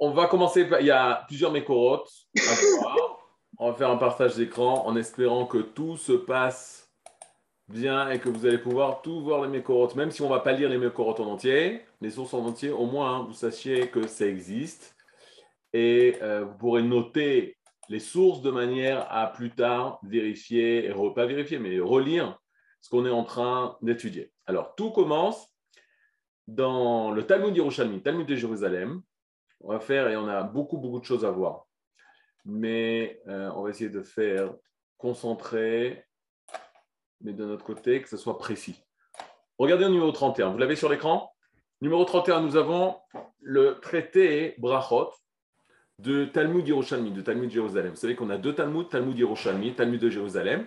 on va commencer. Il y a plusieurs mécorotes. On va faire un partage d'écran en espérant que tout se passe bien et que vous allez pouvoir tout voir les mécorotes. Même si on ne va pas lire les mécorotes en entier, les sources en entier, au moins hein, vous sachiez que ça existe. Et euh, vous pourrez noter les sources de manière à plus tard vérifier, et pas vérifier, mais relire ce qu'on est en train d'étudier. Alors, tout commence dans le Talmud Yerushalmi, Talmud de Jérusalem. On va faire, et on a beaucoup, beaucoup de choses à voir mais euh, on va essayer de faire concentrer, mais de notre côté, que ce soit précis. Regardez le numéro 31, vous l'avez sur l'écran? Numéro 31, nous avons le traité Brachot de Talmud Yerushalmi, de Talmud Jérusalem. Vous savez qu'on a deux Talmuds, Talmud Yerushalmi, Talmud de Jérusalem,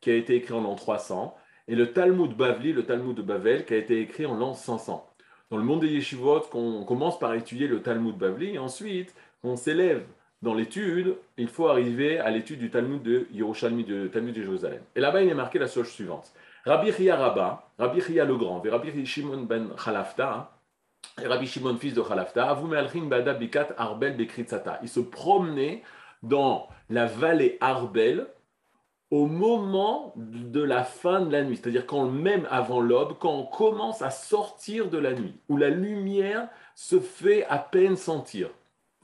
qui a été écrit en l'an 300, et le Talmud Bavli, le Talmud de Bavel, qui a été écrit en l'an 500. Dans le monde des yeshivot, on commence par étudier le Talmud Bavli, ensuite on s'élève dans l'étude, il faut arriver à l'étude du Talmud de Talmud de Jérusalem. Et là-bas, il est marqué la chose suivante. Rabbi Chia Rabba, Rabbi Chia le Grand, Rabbi Shimon ben Khalafta, Rabbi Shimon fils de Khalafta, Bada Bikat Arbel Bekritzata. Ils se promenaient dans la vallée Arbel au moment de la fin de la nuit, c'est-à-dire quand même avant l'aube, quand on commence à sortir de la nuit, où la lumière se fait à peine sentir.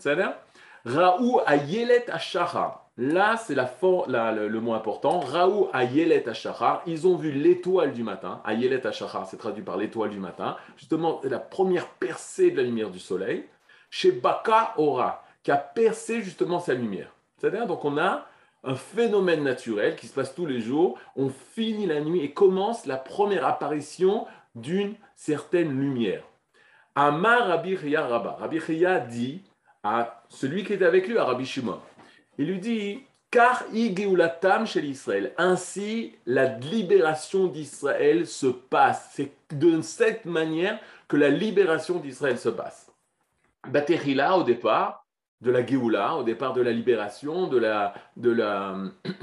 Va Raou Ayelet Ashara. Là, c'est la, le, mot important. Raou Ayelet Ashara. Ils ont vu l'étoile du matin. Ayelet Ashara, c'est traduit par l'étoile du matin. Justement, la première percée de la lumière du soleil. Chez Baka Ora, qui a percé justement sa lumière. C'est-à-dire, donc on a un phénomène naturel qui se passe tous les jours. On finit la nuit et commence la première apparition d'une certaine lumière. Amar Rabbi Rabba. Rabbi dit à celui qui est avec lui, à Rabbi Shimon. Il lui dit Car Igeulatam chez l'Israël. Ainsi, la libération d'Israël se passe. C'est de cette manière que la libération d'Israël se passe. Baterila, au départ, de la Géoula, au départ de la libération, de la, de la,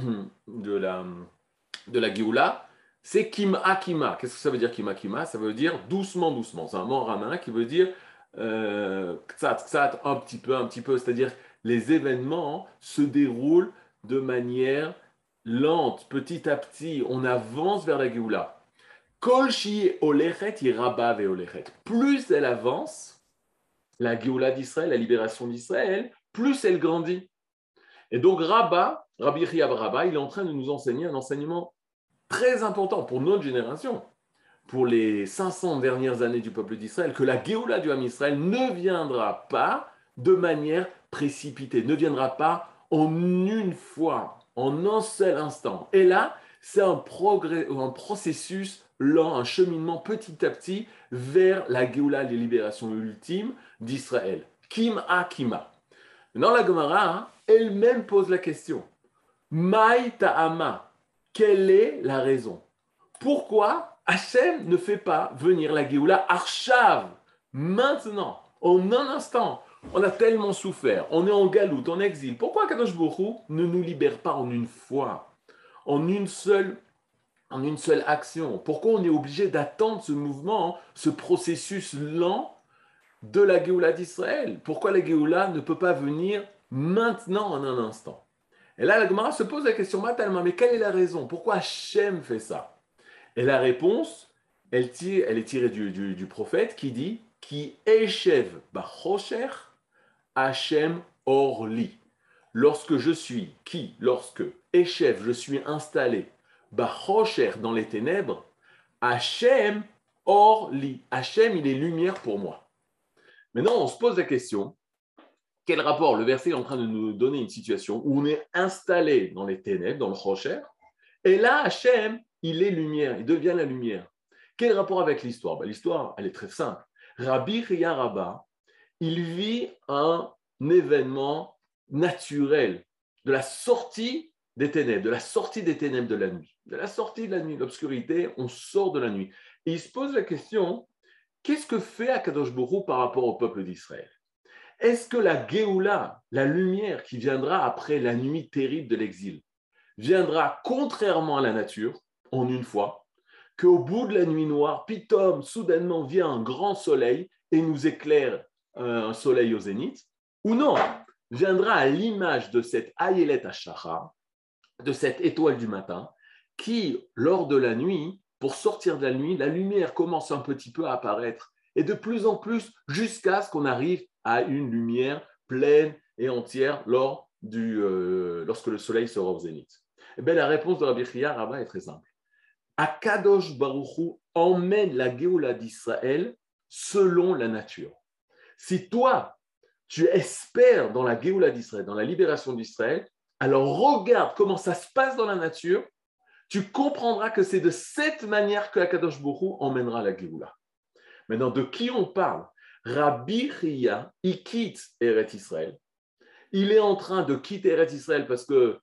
de la, de la Géoula, c'est Kima Kima. Qu'est-ce que ça veut dire Kima Kima Ça veut dire doucement, doucement. C'est un mot ramin qui veut dire euh, un petit peu, un petit peu, c'est-à-dire les événements se déroulent de manière lente, petit à petit, on avance vers la Géoula. Kolchi olechet olechet. Plus elle avance, la Géoula d'Israël, la libération d'Israël, plus elle grandit. Et donc Rabba, Rabbi Riab Rabba, il est en train de nous enseigner un enseignement très important pour notre génération pour les 500 dernières années du peuple d'Israël que la Géoula du Ham Israël ne viendra pas de manière précipitée, ne viendra pas en une fois, en un seul instant. Et là, c'est un, un processus lent, un cheminement petit à petit vers la Géoula, les libérations ultimes d'Israël. Kim a Kima. Dans la Gemara, hein, elle-même pose la question. Maï ta'ama. Quelle est la raison? Pourquoi Hachem ne fait pas venir la Géoula Archav, maintenant, en un instant. On a tellement souffert, on est en galoute, en exil. Pourquoi Kadosh Baruch ne nous libère pas en une fois, en une seule, en une seule action. Pourquoi on est obligé d'attendre ce mouvement, ce processus lent de la Géoula d'Israël? Pourquoi la Géoula ne peut pas venir maintenant en un instant? Et là, la Gemara se pose la question, mais quelle est la raison? Pourquoi Hachem fait ça? Et la réponse, elle, est tirée du, prophète qui dit Qui échev bachosher Hachem orli. Lorsque je suis, qui? Lorsque échev, je suis installé, bachosher dans les ténèbres, Hachem orli. Hachem, il est lumière pour moi. Maintenant, on se pose la question quel rapport Le verset est en train de nous donner une situation où on est installé dans les ténèbres, dans le rocher, et là, Hachem, il est lumière, il devient la lumière. Quel rapport avec l'histoire? Ben, L'histoire, elle est très simple. Rabbi Ria Rabba, il vit un événement naturel de la sortie des ténèbres, de la sortie des ténèbres de la nuit, de la sortie de la nuit, l'obscurité, on sort de la nuit. Il se pose la question, qu'est-ce que fait Akadosh Borou par rapport au peuple d'Israël? Est-ce que la Géoula, la lumière qui viendra après la nuit terrible de l'exil, viendra contrairement à la nature, en une fois, qu'au bout de la nuit noire, pitom, soudainement vient un grand soleil et nous éclaire euh, un soleil au zénith, ou non, viendra à l'image de cette Ayelet Ashara, de cette étoile du matin, qui, lors de la nuit, pour sortir de la nuit, la lumière commence un petit peu à apparaître, et de plus en plus jusqu'à ce qu'on arrive à une lumière pleine et entière lors du, euh, lorsque le soleil sera au zénith. Eh bien, la réponse de Rabbi Chia Rabba est très simple. Akadosh Baruchou emmène la Géoula d'Israël selon la nature. Si toi, tu espères dans la Géoula d'Israël, dans la libération d'Israël, alors regarde comment ça se passe dans la nature, tu comprendras que c'est de cette manière que Akadosh Baruchou emmènera la Géoula. Maintenant, de qui on parle? Rabbi Chia, il quitte Eret Israël. Il est en train de quitter Eret Israël parce que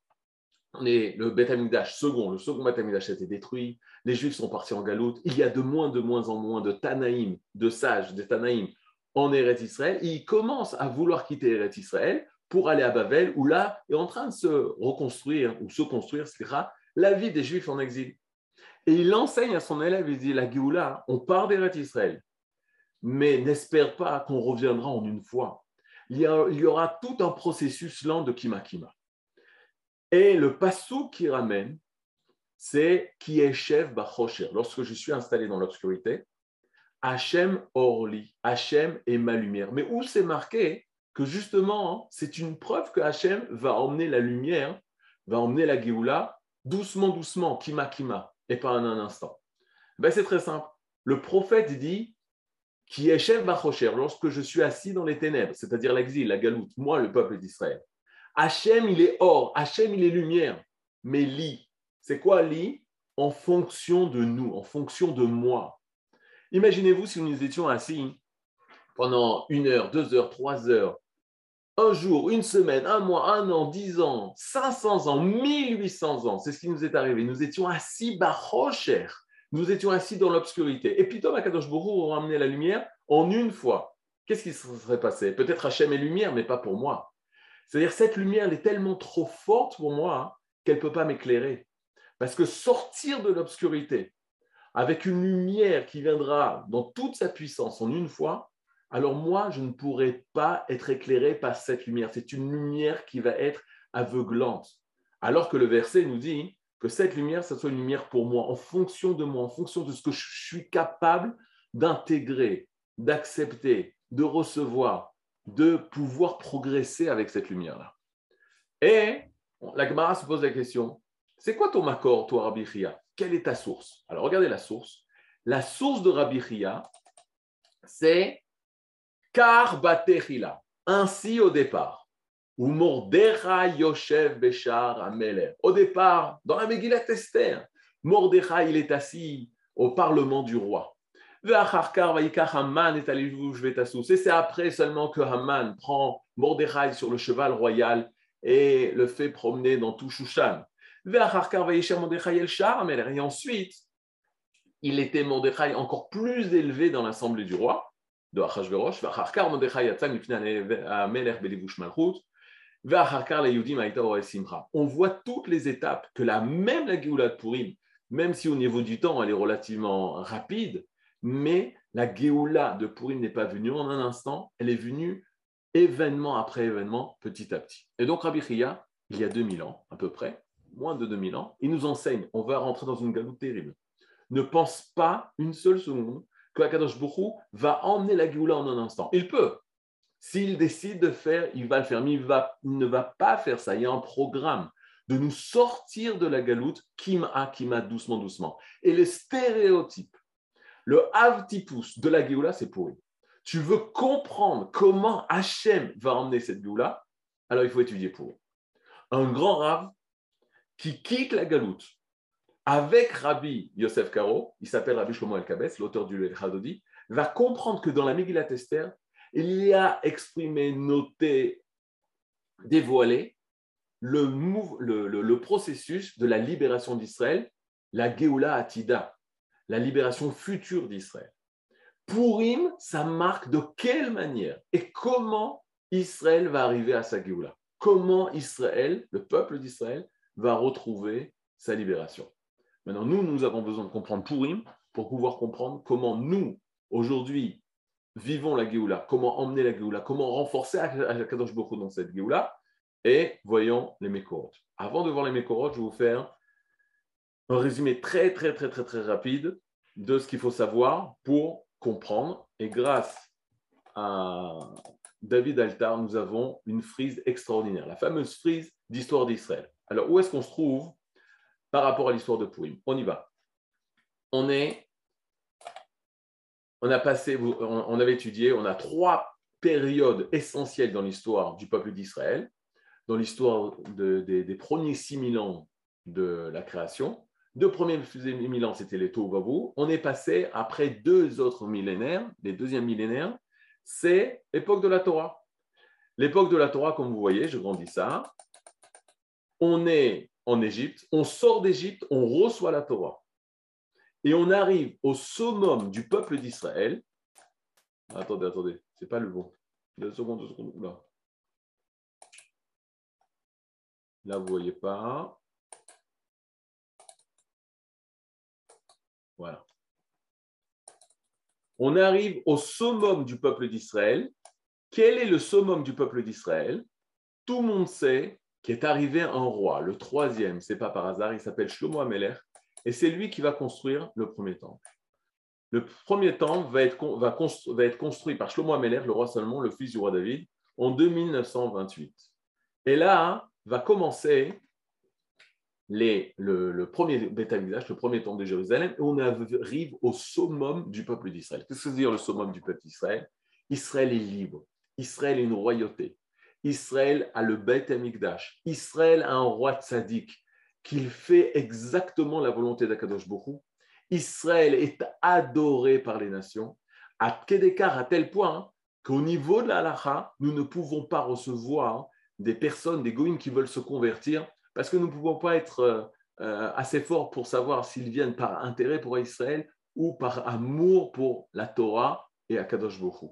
le Beth second, le second Beth a été détruit, les Juifs sont partis en galoute, il y a de moins, moins en moins de Tanaïm, de sages, de Tanaïm en Eretz Israël, il commence à vouloir quitter Eretz Israël pour aller à Babel, où là est en train de se reconstruire, ou se construire, etc., la vie des Juifs en exil. Et il enseigne à son élève, il dit, la Géoula, on part d'Eretz Israël, mais n'espère pas qu'on reviendra en une fois. Il y, aura tout un processus lent de Kima Kima. Et le passou qui ramène, c'est qui est chef Bachosher. Lorsque je suis installé dans l'obscurité, Hachem Orli, Hachem est ma lumière. Mais où c'est marqué que justement, c'est une preuve que Hachem va emmener la lumière, va emmener la Géoula doucement, doucement, kima, kima, et pas en un instant. Ben, c'est très simple. Le prophète dit qui est chef Bachosher lorsque je suis assis dans les ténèbres, c'est-à-dire l'exil, la galoute, moi, le peuple d'Israël. Hachem, il est or, Hachem, il est lumière. Mais li, c'est quoi li En fonction de nous, en fonction de moi. Imaginez-vous si nous étions assis pendant une heure, deux heures, trois heures, un jour, une semaine, un mois, un an, dix ans, cinq cents ans, mille huit cents ans. C'est ce qui nous est arrivé. Nous étions assis barocher. Nous étions assis dans l'obscurité. Et puis, Tom Akadosh Bourou a amené la lumière en une fois. Qu'est-ce qui se serait passé? Peut-être Hachem est lumière, mais pas pour moi. C'est-à-dire cette lumière, elle est tellement trop forte pour moi hein, qu'elle ne peut pas m'éclairer. Parce que sortir de l'obscurité avec une lumière qui viendra dans toute sa puissance en une fois, alors moi, je ne pourrai pas être éclairé par cette lumière. C'est une lumière qui va être aveuglante. Alors que le verset nous dit que cette lumière, ce soit une lumière pour moi, en fonction de moi, en fonction de ce que je suis capable d'intégrer, d'accepter, de recevoir, de pouvoir progresser avec cette lumière-là. Et la Gemara se pose la question, c'est quoi ton macor, toi, Rabbi Chia? Quelle est ta source? Alors, regardez la source. La source de Rabbi Chia, c'est Kar Batechila. Ainsi au départ. Ou Mordechai Yoshev Beshar Ameler. Au départ, dans la Megillat Esther, Mordechai, il est assis au parlement du roi. Et c'est après seulement que Haman prend Mordechai sur le cheval royal et le fait promener dans tout Shushan. Et ensuite, il était Mordechai encore plus élevé dans l'assemblée du roi, On voit toutes les étapes que la même la Géoula de Purim, même si au niveau du temps elle est relativement rapide, mais la Géoula de Purim n'est pas venue en un instant, elle est venue événement après événement, petit à petit. Et donc Rabbi Chia, il y a 2000 ans à peu près, moins de 2000 ans, il nous enseigne, on va rentrer dans une galoute terrible. Ne pense pas une seule seconde que Akadosh Bokhu va emmener la Géoula en un instant. Il peut. S'il décide de faire, il va le faire, mais il, il, ne va pas faire ça. Il y a un programme de nous sortir de la galoute, kima, kima, doucement, doucement. Et les stéréotypes le Avtipus de la Géoula, c'est pourri. Tu veux comprendre comment Hachem va emmener cette Géoula, alors il faut étudier pour Un grand Rav qui quitte la galoute avec Rabbi Yosef Karo, il s'appelle Rabbi Shlomo El-Kabes, l'auteur du Hadodi, va comprendre que dans la Megillat Esther, il y a exprimé, noté, dévoilé le, processus de la libération d'Israël, la Géoula Atida, la libération future d'Israël. Purim, ça marque de quelle manière et comment Israël va arriver à sa Géoula? Comment Israël, le peuple d'Israël, va retrouver sa libération? Maintenant, nous, nous avons besoin de comprendre Purim pour pouvoir comprendre comment nous, aujourd'hui, vivons la Géoula, comment emmener la Géoula, comment renforcer Akadosh Boko dans cette Géoula, et voyons les Mekorot. Avant de voir les Mekorot, je vais vous faire un résumé très, très, très, très, très rapide de ce qu'il faut savoir pour comprendre. Et grâce à David Altar, nous avons une frise extraordinaire, la fameuse frise d'histoire d'Israël. Alors, où est-ce qu'on se trouve par rapport à l'histoire de Purim On y va. On est, on a passé, on avait étudié, on a trois périodes essentielles dans l'histoire du peuple d'Israël, dans l'histoire des premiers 6000 ans de la création. Deux premiers mille ans, c'était les Tohuvavu. On est passé après deux autres millénaires, les deuxièmes millénaires, c'est l'époque de la Torah. L'époque de la Torah, comme vous voyez, je grandis ça. On est en Égypte, on sort d'Égypte, on reçoit la Torah. Et on arrive au summum du peuple d'Israël. Attendez, attendez, c'est pas le bon. Deux secondes, deux secondes. Là, là vous voyez pas. Voilà. On arrive au summum du peuple d'Israël. Quel est le summum du peuple d'Israël? Tout le monde sait qu'est arrivé un roi, le troisième, c'est pas par hasard, il s'appelle Shlomo Ameler, et c'est lui qui va construire le premier temple. Le premier temple va être, va construit par Shlomo Ameler, le roi Salomon, le fils du roi David, en 2928. Et là va commencer le, premier Beth le premier temple de Jérusalem, et on arrive au summum du peuple d'Israël. Qu'est-ce que veut dire le summum du peuple d'Israël? Israël est libre. Israël est une royauté. Israël a le Beth Amikdash. Israël a un roi tzaddik qui fait exactement la volonté d'Akadosh Bokhu. Israël est adoré par les nations, à Kedekar à tel point qu'au niveau de la halacha, nous ne pouvons pas recevoir des personnes, des goïms qui veulent se convertir parce que nous ne pouvons pas être euh, assez forts pour savoir s'ils viennent par intérêt pour Israël ou par amour pour la Torah et Akadosh Baruch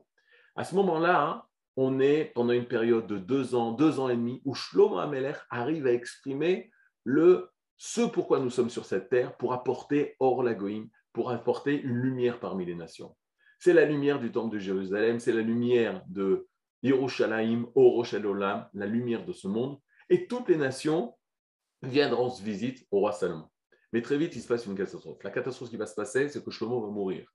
À ce moment-là, on est pendant une période de deux ans, deux ans et demi, où Shlomo Ameler arrive à exprimer le, ce pourquoi nous sommes sur cette terre, pour apporter Or Lagoïm, pour apporter une lumière parmi les nations. C'est la lumière du temple de Jérusalem, c'est la lumière de Yerushalayim, Oroshalolam, la lumière de ce monde. Et toutes les nations viendront se visite au roi Salomon. Mais très vite, il se passe une catastrophe. La catastrophe qui va se passer, c'est que Shlomo va mourir.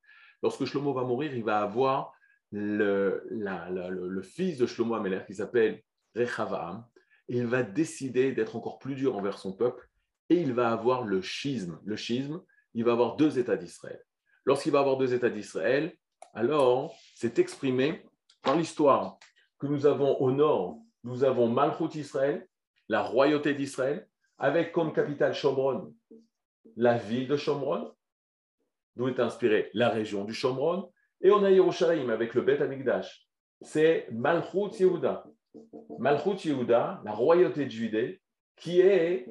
Lorsque Shlomo va mourir, il va avoir le, fils de Shlomo Ameler qui s'appelle Rechavam. il va décider d'être encore plus dur envers son peuple et il va avoir le schisme. Le schisme, il va avoir deux États d'Israël. Lorsqu'il va avoir deux États d'Israël, alors c'est exprimé dans l'histoire que nous avons au nord, nous avons Malchut Israël, la royauté d'Israël, avec comme capitale Shomron, la ville de Shomron, d'où est inspirée la région du Shomron, et on a Yerushalayim avec le Beth Amikdash. C'est Malchut Yehuda. Malchut Yehuda, la royauté de Judée, qui est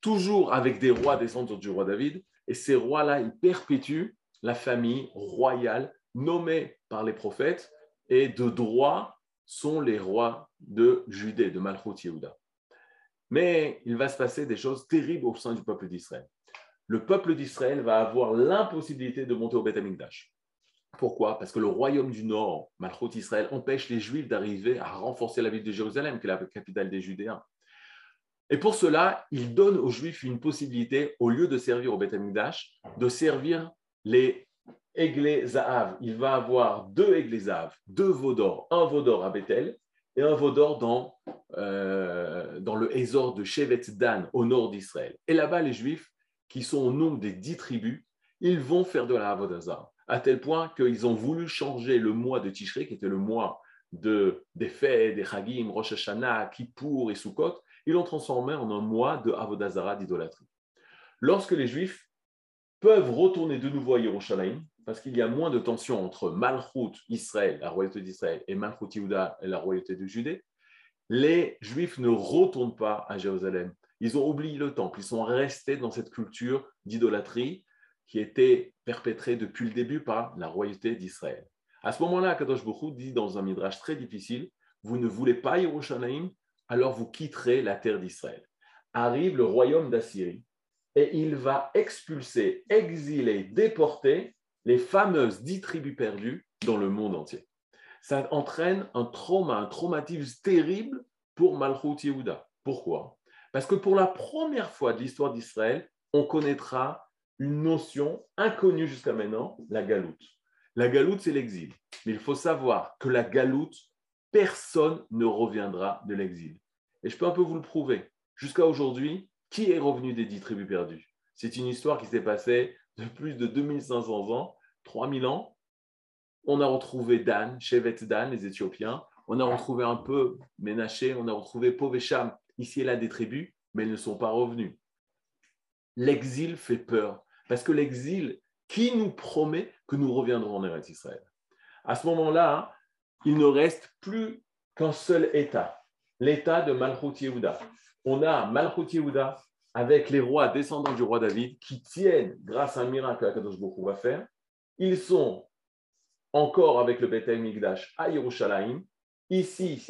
toujours avec des rois descendants du roi David, et ces rois-là, ils perpétuent la famille royale nommée par les prophètes, et de droit sont les rois de Judée, de Malchut Yehuda. Mais il va se passer des choses terribles au sein du peuple d'Israël. Le peuple d'Israël va avoir l'impossibilité de monter au Beth Amikdash. Pourquoi? Parce que le royaume du Nord, Malchut Israël, empêche les Juifs d'arriver à renforcer la ville de Jérusalem, qui est la capitale des Judéens. Et pour cela, il donne aux Juifs une possibilité, au lieu de servir au Beth de servir les Aiglés Zahav. Il va avoir deux Aiglés Zahav, deux veaux d'or, un veau d'or à Bethel et un veau d'or dans, euh, le Hésor de Shevet Dan, au nord d'Israël. Et là-bas, les Juifs, qui sont au nombre des dix tribus, ils vont faire de la Havodazah, à tel point qu'ils ont voulu changer le mois de Tishrei, qui était le mois de, des fêtes, des Chagim, Rosh Hashanah, Kippour et Sukkot, ils l'ont transformé en un mois de Avodazara, d'idolâtrie. Lorsque les Juifs peuvent retourner de nouveau à Yerushalayim, parce qu'il y a moins de tension entre Malchut, Israël, la royauté d'Israël, et Malchut Yehuda, la royauté de Judée, les Juifs ne retournent pas à Jérusalem. Ils ont oublié le temple, ils sont restés dans cette culture d'idolâtrie qui était perpétrée depuis le début par la royauté d'Israël. À ce moment-là, Kadosh Baruch dit dans un midrash très difficile, vous ne voulez pas Yerushalayim, alors vous quitterez la terre d'Israël. Arrive le royaume d'Assyrie et il va expulser, exiler, déporter les fameuses dix tribus perdues dans le monde entier. Ça entraîne un trauma, un traumatisme terrible pour Malchut Yehuda. Pourquoi? Parce que pour la première fois de l'histoire d'Israël, on connaîtra une notion inconnue jusqu'à maintenant, la galoute. La galoute, c'est l'exil. Mais il faut savoir que la galoute, personne ne reviendra de l'exil. Et je peux un peu vous le prouver. Jusqu'à aujourd'hui, qui est revenu des dix tribus perdues? C'est une histoire qui s'est passée de plus de 2500 ans, 3000 ans. On a retrouvé Dan, Shevet Dan, les Éthiopiens. On a retrouvé un peu Ménaché, on a retrouvé Povesham, ici et là des tribus, mais elles ne sont pas revenues. L'exil fait peur, parce que l'exil, qui nous promet que nous reviendrons en Eretz Israël? À ce moment-là, il ne reste plus qu'un seul État, l'État de Malchut Yehuda. On a Malchut Yehuda avec les rois descendants du roi David qui tiennent, grâce à un miracle que Akadosh Baruch va faire, ils sont encore avec le Beth Migdash à Yerushalayim. Ici,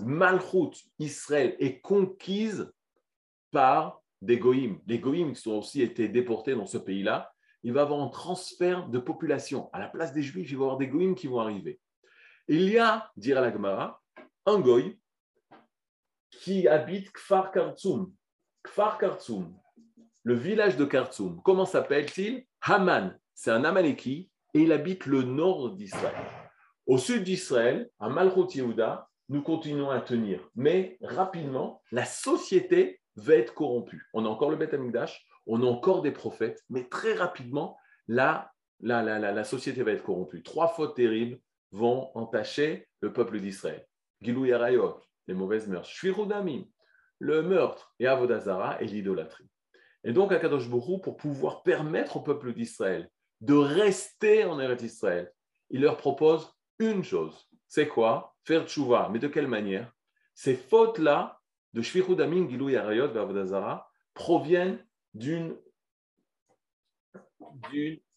Malchut Israël est conquise par des goïms. Les goïms qui ont aussi été déportés dans ce pays-là. Il va y avoir un transfert de population. À la place des juifs, il va y avoir des goïms qui vont arriver. Il y a, dira la Gemara, un goï qui habite Kfar Kartsum. Kfar Kartsum, le village de Kartsum. Comment s'appelle-t-il? Haman. C'est un Amaleki et il habite le nord d'Israël. Au sud d'Israël, à Malchut Yehuda, nous continuons à tenir. Mais rapidement, la société va être corrompue. On a encore le Beth Amikdash, on a encore des prophètes, mais très rapidement, là, la, la, la, société va être corrompue. Trois fautes terribles vont entacher le peuple d'Israël. Gilou Yarayot, les mauvaises mœurs. Shvirudamim, le meurtre. Et Avodazara et l'idolâtrie. Et donc, Akadosh Borou, pour pouvoir permettre au peuple d'Israël de rester en Eretz Israël, il leur propose une chose. C'est quoi? Faire tchouva. Mais de quelle manière? Ces fautes-là, de Shvirudamim, Gilou Yarayot et Avodazara, proviennent d'une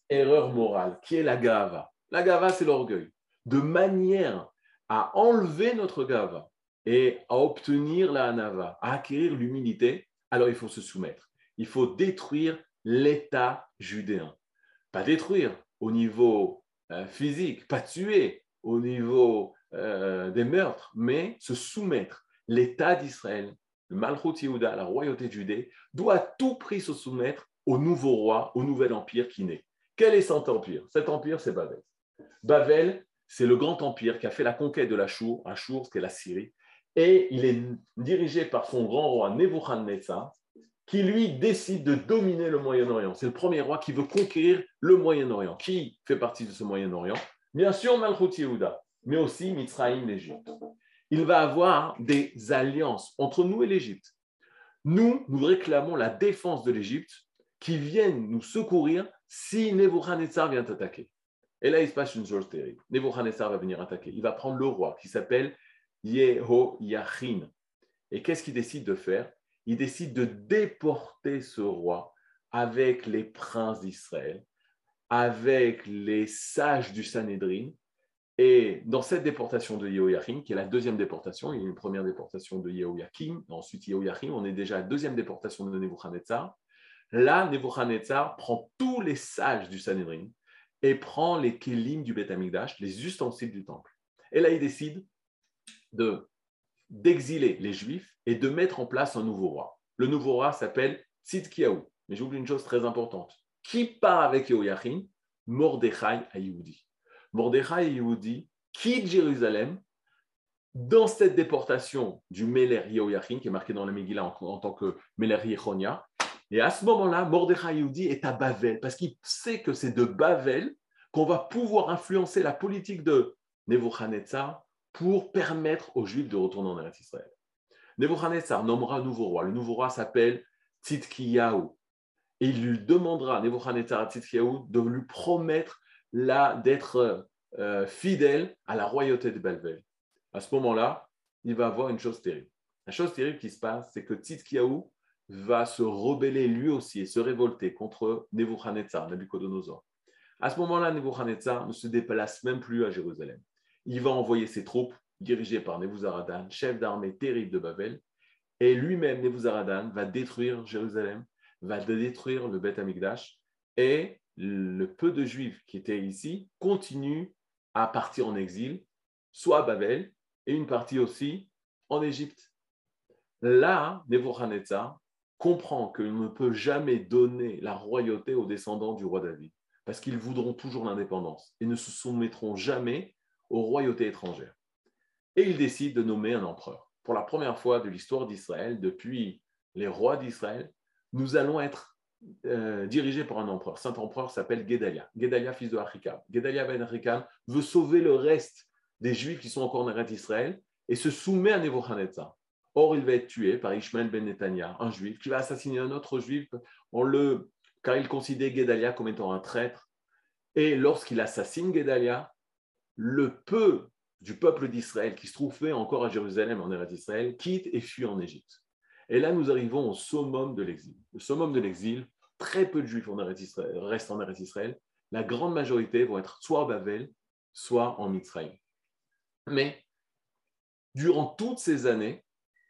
erreur morale, qui est la gava. La gava, c'est l'orgueil. De manière à enlever notre gava et à obtenir la anava, à acquérir l'humilité, alors il faut se soumettre. Il faut détruire l'État judéen. Pas détruire au niveau euh, physique, pas tuer au niveau euh, des meurtres, mais se soumettre. L'État d'Israël, le Malchut Yehuda, la royauté de Judée, doit à tout prix se soumettre au nouveau roi, au nouvel empire qui naît. Quel est cet empire? Cet empire, c'est Babel. Babel, c'est le grand empire qui a fait la conquête de l'Achour, Achour, c'est la Syrie, et il est dirigé par son grand roi Nebuchadnezzar, qui lui décide de dominer le Moyen-Orient. C'est le premier roi qui veut conquérir le Moyen-Orient. Qui fait partie de ce Moyen-Orient? Bien sûr, Malchut Yehuda, mais aussi Mitzrayim, l'Égypte il va avoir des alliances entre nous et l'Égypte. Nous, nous réclamons la défense de l'Égypte qui vienne nous secourir si Nebuchadnezzar vient attaquer. Et là, il se passe une chose terrible. Nebuchadnezzar va venir attaquer. Il va prendre le roi qui s'appelle Yehoyachin. Et qu'est-ce qu'il décide de faire? Il décide de déporter ce roi avec les princes d'Israël, avec les sages du Sanhédrin, et dans cette déportation de Yehoiachim, qui est la deuxième déportation, il y a une première déportation de Yehoiakim, ensuite Yehoiachim, on est déjà à la deuxième déportation de Nebuchadnezzar. Là, Nebuchadnezzar prend tous les sages du Sanhedrin et prend les kélim du Beth Amikdash, les ustensiles du temple. Et là, il décide de, d'exiler les Juifs et de mettre en place un nouveau roi. Le nouveau roi s'appelle Tzidkiyahu. Mais j'oublie une chose très importante. Qui part avec Yehoiachim Mordechai à Mordechai Yehudi quittent Jérusalem? Dans cette déportation du Meler Yehoyachin, qui est marqué dans la Megillah en, tant que Meler Yechonia. Et à ce moment-là, Mordechai Yehudi est à Bavel, parce qu'il sait que c'est de Bavel qu'on va pouvoir influencer la politique de Nebuchadnezzar pour permettre aux Juifs de retourner en Israël. Nebuchadnezzar nommera un nouveau roi. Le nouveau roi s'appelle Tzidkiyahu. Et il lui demandera, Nebuchadnezzar à Tzidkiyahu, de lui promettre là d'être euh, fidèle à la royauté de Belvel. À ce moment-là, il va avoir une chose terrible. La chose terrible qui se passe, c'est que Tzidkiyahu va se rebeller lui aussi et se révolter contre Nebuchadnezzar, Nabucodonosor. À ce moment-là, Nebuchadnezzar ne se déplace même plus à Jérusalem. Il va envoyer ses troupes, dirigées par Nebuzaradan, chef d'armée terrible de Babel, et lui-même, Nebuzaradan, va détruire Jérusalem, va détruire le Beth Amikdash, et le peu de juifs qui étaient ici continuent à partir en exil, soit à Babel, et une partie aussi en Égypte. Là, Nebuchadnezzar comprend qu'il ne peut jamais donner la royauté aux descendants du roi David, parce qu'ils voudront toujours l'indépendance et ne se soumettront jamais aux royautés étrangères. Et il décide de nommer un empereur. Pour la première fois de l'histoire d'Israël, depuis les rois d'Israël, nous allons être euh, dirigés par un empereur. Saint empereur s'appelle Gedalia. Gedalia, fils de Achikam. Gedalia ben Achikam veut sauver le reste des Juifs qui sont encore en Eretz d'Israël et se soumet à Nebuchadnezzar. Or, il va être tué par Ishmael ben Netanya, un juif, qui va assassiner un autre juif car il considère Gedalia comme étant un traître. Et lorsqu'il assassine Gedalia, le peu du peuple d'Israël qui se trouvait encore à Jérusalem en Eretz d'Israël quitte et fuit en Égypte. Et là, nous arrivons au summum de l'exil. Le summum de l'exil, très peu de juifs en restent en Eretz d'Israël. La grande majorité vont être soit à Babel, soit en Mitzrayim. Mais durant toutes ces années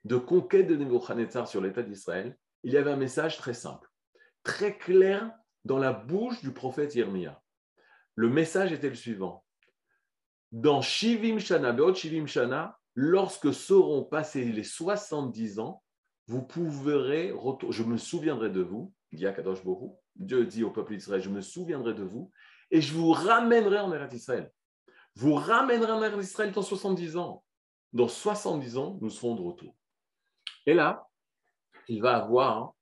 de conquête de Nebuchadnezzar sur l'État d'Israël, il y avait un message très simple, très clair dans la bouche du prophète Yermia. Le message était le suivant. Dans Shivim Shana, Shivim Shana, lorsque seront passés les 70 ans, vous pourrez, je me souviendrai de vous, Dieu dit au peuple d'Israël, je me souviendrai de vous, et je vous ramènerai en Eretz Israël. Vous ramènerez en Eretz Israël dans 70 ans. Dans 70 ans, nous serons de retour. Et là, il va avoir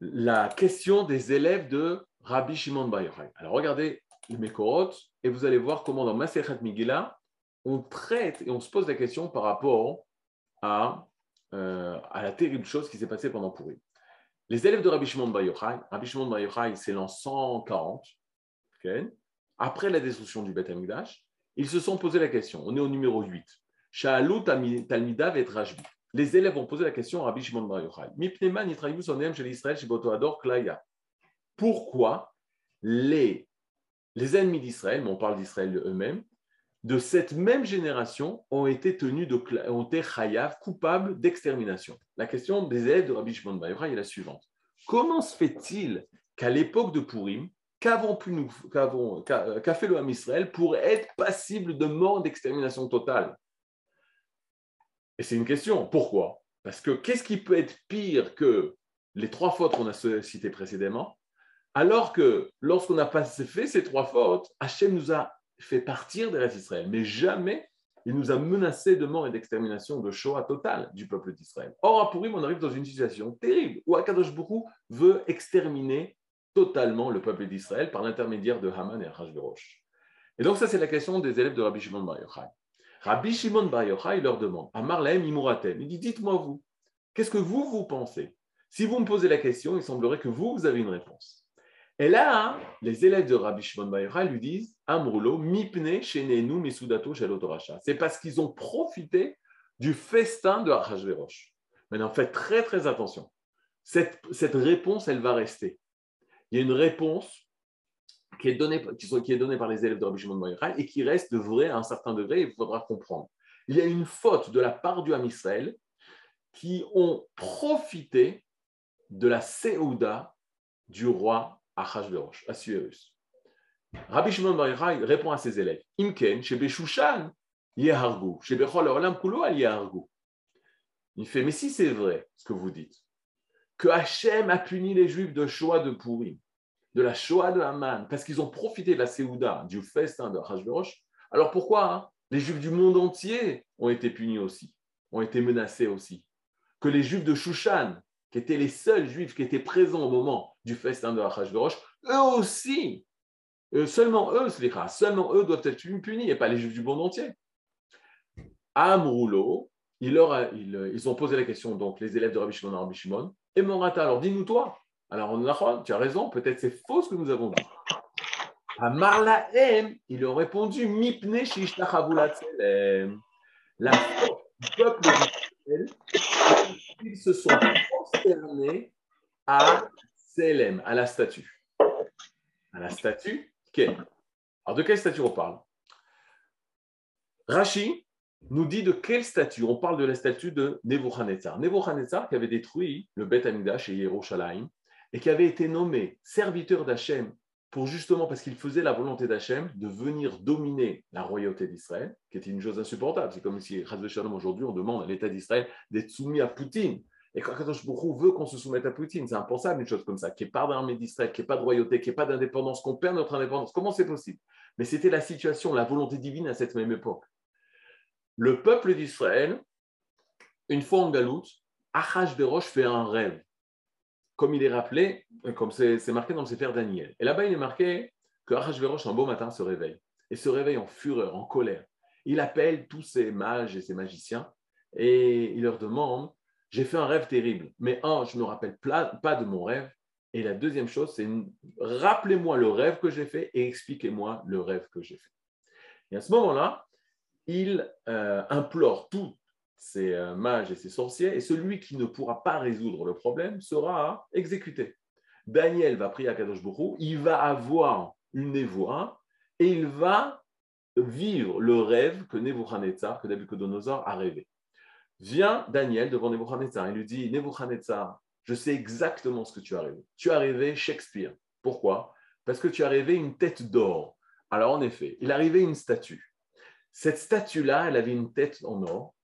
la question des élèves de Rabbi Shimon Bar Yochai. Alors regardez le Mekorot et vous allez voir comment dans Maserhet Migila, on traite et on se pose la question par rapport à, euh, à la terrible chose qui s'est passée pendant Purim. Les élèves de Rabbi Shimon Bar Yochai, Rabbi Shimon Bar Yochai, c'est l'an 140, après la destruction du Beth Amikdash, ils se sont posé la question. On est au numéro 8. Sha'alut Talmida et Rajbi les élèves ont posé la question à Rabbi Shimon Bar Yochai. Pourquoi les, les ennemis d'Israël, mais on parle d'Israël eux-mêmes, de cette même génération ont été tenus de ont été chayav, coupables d'extermination. La question des élèves de Rabbi Shimon Bar est la suivante. Comment se fait-il qu'à l'époque de Purim, qu'avons qu'a fait le Ham Israël pour être passible de mort d'extermination totale? Et c'est une question. Pourquoi? Parce que qu'est-ce qui peut être pire que les trois fautes qu'on a citées précédemment? Alors que lorsqu'on n'a pas fait ces trois fautes, Hachem nous a fait partir des restes d'Israël, mais jamais il nous a menacé de mort et d'extermination, de Shoah totale du peuple d'Israël. Or, à Purim, on arrive dans une situation terrible où Akadosh Baruch veut exterminer totalement le peuple d'Israël par l'intermédiaire de Haman et Achashverosh. Et donc, ça, c'est la question des élèves de Rabbi Shimon Bar Yochai. Rabbi Shimon Bar Yochai leur demande, à Marlem Imuratem, il dit Dites-moi vous, qu'est-ce que vous, vous pensez? Si vous me posez la question, il semblerait que vous, vous avez une réponse. Et là, les élèves de Rabbi Shimon Yochai lui disent Amrulo, mipne shenenu misudato shalotoracha. C'est parce qu'ils ont profité du festin de Achashverosh. Maintenant, faites très très attention. Cette, réponse, elle va rester. Il y a une réponse qui est donné, qui est donné par les élèves de Rabbi Shimon Bar et qui reste vrai à un certain degré, il faudra comprendre. Il y a une faute de la part du Ham Israël qui ont profité de la Seouda du roi Achashverosh, Assuérus. Rabbi Shimon Bar répond à ses élèves Imken, Shebe Shushan, Yehargu, Shebe Olam Kulo Yehargu. Il fait Mais si c'est vrai ce que vous dites, que Hachem a puni les Juifs de Shoah de Purim, de la Shoah de Haman, parce qu'ils ont profité de la Séouda, du festin de Hashverosh, alors pourquoi hein, les Juifs du monde entier ont été punis aussi, ont été menacés aussi? Que les Juifs de Shushan, qui étaient les seuls Juifs qui étaient présents au moment du festin de Hashverosh, eux aussi, seulement eux, seulement eux doivent être punis, et pas les Juifs du monde entier. Amroulo, ils, ils, ont posé la question, donc les élèves de Rabbi Shimon, Rabbi Shimon, et Morata, alors dis-nous toi, alors, tu as raison, peut-être c'est faux ce que nous avons dit. À Marlaem, ils ont répondu Mipne La force du peuple d'Israël, ils se sont prosternés à À la statue. À la statue Alors, de quelle statue on parle? Rashi nous dit de quelle statue? On parle de la statue de Nebuchadnezzar. Nebuchadnezzar qui avait détruit le Beth Amidash et Yerushalayim et qui avait été nommé serviteur d'Hachem pour justement, parce qu'il faisait la volonté d'Hachem de venir dominer la royauté d'Israël, qui était une chose insupportable. C'est comme si, aujourd'hui, on demande à l'État d'Israël d'être soumis à Poutine. Et quand Kadosh Baruch veut qu'on se soumette à Poutine, c'est impensable une chose comme ça, qu'il n'y ait pas d'armée d'Israël, qu'il n'y ait pas de royauté, qu'il n'y ait pas d'indépendance, qu'on perde notre indépendance. Comment c'est possible? Mais c'était la situation, la volonté divine à cette même époque. Le peuple d'Israël, une fois en galoute, Achashverosh fait un rêve. Comme il est rappelé, comme c'est marqué dans le Sefer Daniel. Et là-bas, il est marqué que Achashverosh, un beau matin, se réveille. Et se réveille en fureur, en colère. Il appelle tous ses mages et ses magiciens et il leur demande j'ai fait un rêve terrible, mais un, je ne me rappelle pas de mon rêve. Et la deuxième chose, c'est rappelez-moi le rêve que j'ai fait et expliquez-moi le rêve que j'ai fait. Et à ce moment-là, il euh, implore tous ses euh, mages et ses sorciers, et celui qui ne pourra pas résoudre le problème sera exécuté. Daniel va prier à Kadosh Baruch il va avoir une névoie, et il va vivre le rêve que Nebuchadnezzar, que a rêvé. Vient Daniel devant Nebuchadnezzar. Il lui dit Nebuchadnezzar, je sais exactement ce que tu as rêvé. Tu as rêvé Shakespeare. Pourquoi? Parce que tu as rêvé une tête d'or. Alors, en effet, il a rêvé une statue. Cette statue-là, elle avait une tête en or.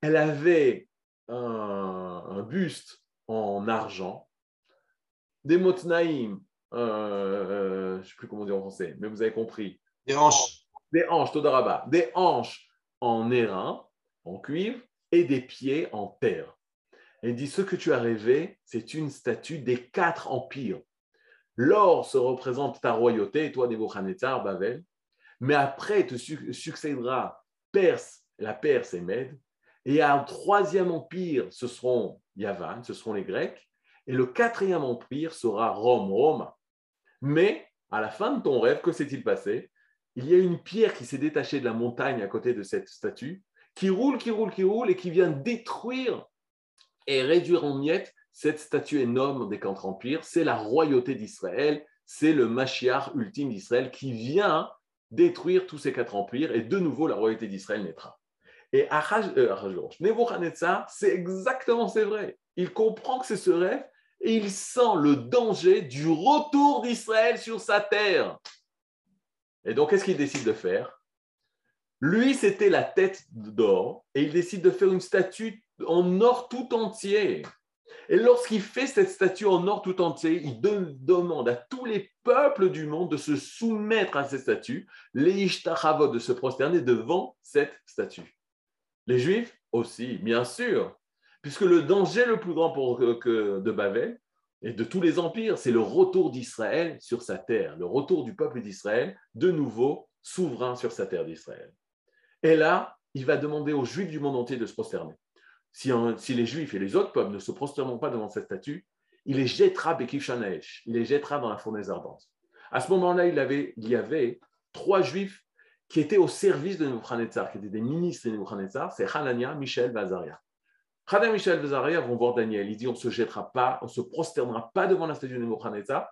Elle avait un, buste en argent, des motnaïm, euh, euh, je ne sais plus comment dire en français, mais vous avez compris. Des hanches. Des hanches, Todaraba. Des hanches en airain, en cuivre, et des pieds en terre. il dit, ce que tu as rêvé, c'est une statue des quatre empires. L'or se représente ta royauté, et toi, Nebuchadnezzar, Babel. Mais après te succédera Perse, la Perse et Mède. Et un troisième empire, ce seront Yavan, ce seront les Grecs. Et le quatrième empire sera Rome, Roma. Mais à la fin de ton rêve, que s'est-il passé? Il y a une pierre qui s'est détachée de la montagne à côté de cette statue qui roule, qui roule, qui roule et qui vient détruire et réduire en miettes cette statue énorme des quatre empires. C'est la royauté d'Israël, c'est le Mashiach ultime d'Israël qui vient détruire tous ces quatre empires et de nouveau la royauté d'Israël naîtra. Et Nebuchadnezzar, euh, c'est exactement c'est vrai. Il comprend que c'est ce rêve et il sent le danger du retour d'Israël sur sa terre. Et donc, qu'est-ce qu'il décide de faire? Lui, c'était la tête d'or et il décide de faire une statue en or tout entier. Et lorsqu'il fait cette statue en or tout entier, il demande à tous les peuples du monde de se soumettre à cette statue, les Ishtachavot de se prosterner devant cette statue. Les Juifs aussi, bien sûr, puisque le danger le plus grand pour, que, de Babel et de tous les empires, c'est le retour d'Israël sur sa terre, le retour du peuple d'Israël, de nouveau souverain sur sa terre d'Israël. Et là, il va demander aux Juifs du monde entier de se prosterner. Si, les Juifs et les autres peuples ne se prosterneront pas devant cette statue, il les jettera il les jettera dans la fournaise ardente. À ce moment-là, il, y avait trois Juifs qui étaient au service de Nebuchadnezzar, qui étaient des ministres de Nebuchadnezzar, c'est Hanania, Michel, Vazaria. Hanania, Michel, Vazaria vont voir Daniel. Il dit on ne se jettera pas, on ne se prosternera pas devant la statue de Nebuchadnezzar.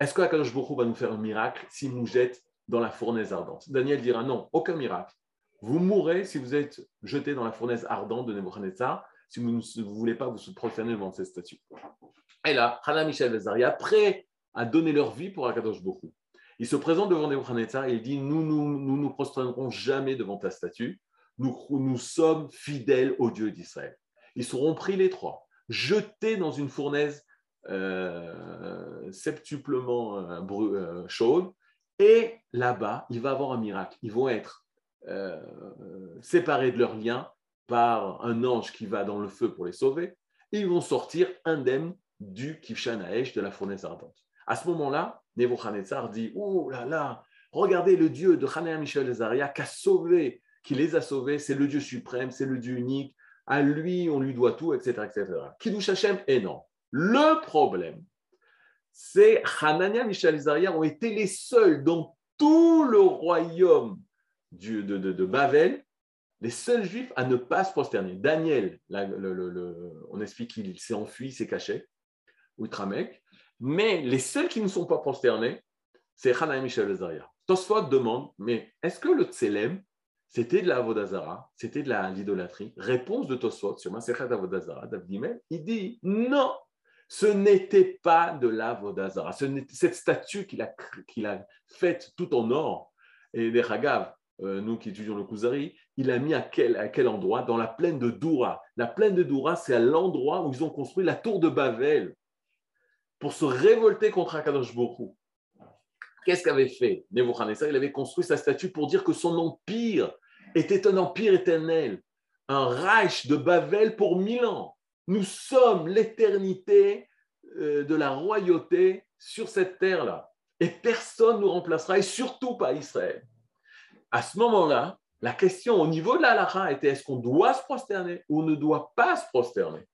Est-ce que Akadosh Baruch va nous faire un miracle s'il nous jette dans la fournaise ardente. Daniel dira non, aucun miracle. Vous mourrez si vous êtes jeté dans la fournaise ardente de Nebuchadnezzar, si vous ne voulez pas vous prosterner devant cette statue. Et là, Hana Michel Vezaria, prêt à donner leur vie pour Akadosh Bokhu. Il se présente devant Nebuchadnezzar et il dit Nous nous, nous, nous prosternerons jamais devant ta statue. Nous, nous sommes fidèles au Dieu d'Israël. Ils seront pris les trois, jetés dans une fournaise euh, septuplement euh, euh, chaude, et là-bas, il va avoir un miracle. Ils vont être euh, séparés de leur lien par un ange qui va dans le feu pour les sauver. Et ils vont sortir indemnes du Kifshan de la fournaise ardente. À ce moment-là, Nebuchadnezzar dit Oh là là, regardez le Dieu de Hanea Michel Zaria qui a sauvé, qui les a sauvés, c'est le Dieu suprême, c'est le Dieu unique, à lui on lui doit tout, etc. etc. Kiddush Hashem est non. Le problème, c'est Hanania, Michel et ont été les seuls dans tout le royaume de, Babel, les seuls juifs à ne pas se prosterner. Daniel, on explique qu'il s'est enfui, s'est caché, Outramek, mais les seuls qui ne sont pas prosternés, c'est Hanania, Michel Azaria. Tosfot demande, mais est-ce que le Tselem, c'était de la Avodazara, c'était de l'idolâtrie? Réponse de Tosfot sur Masechat Avodazara, il dit non, Ce n'était pas de la Vodazara. Cette statue qu'il a, a faite tout en or, et des Hagav, euh, nous qui étudions le Kuzari, il a mis à quel, à quel endroit? Dans la plaine de Doura. La plaine de Doura, c'est à l'endroit où ils ont construit la tour de Babel pour se révolter contre Akadosh Baruch Qu'est-ce qu'avait fait Nebuchadnezzar? Il avait construit sa statue pour dire que son empire était un empire éternel, un Reich de Babel pour mille ans. Nous sommes l'éternité euh, de la royauté sur cette terre-là. Et personne ne nous remplacera, et surtout pas Israël. À ce moment-là, la question au niveau de la était est-ce qu'on doit se prosterner ou ne doit pas se prosterner?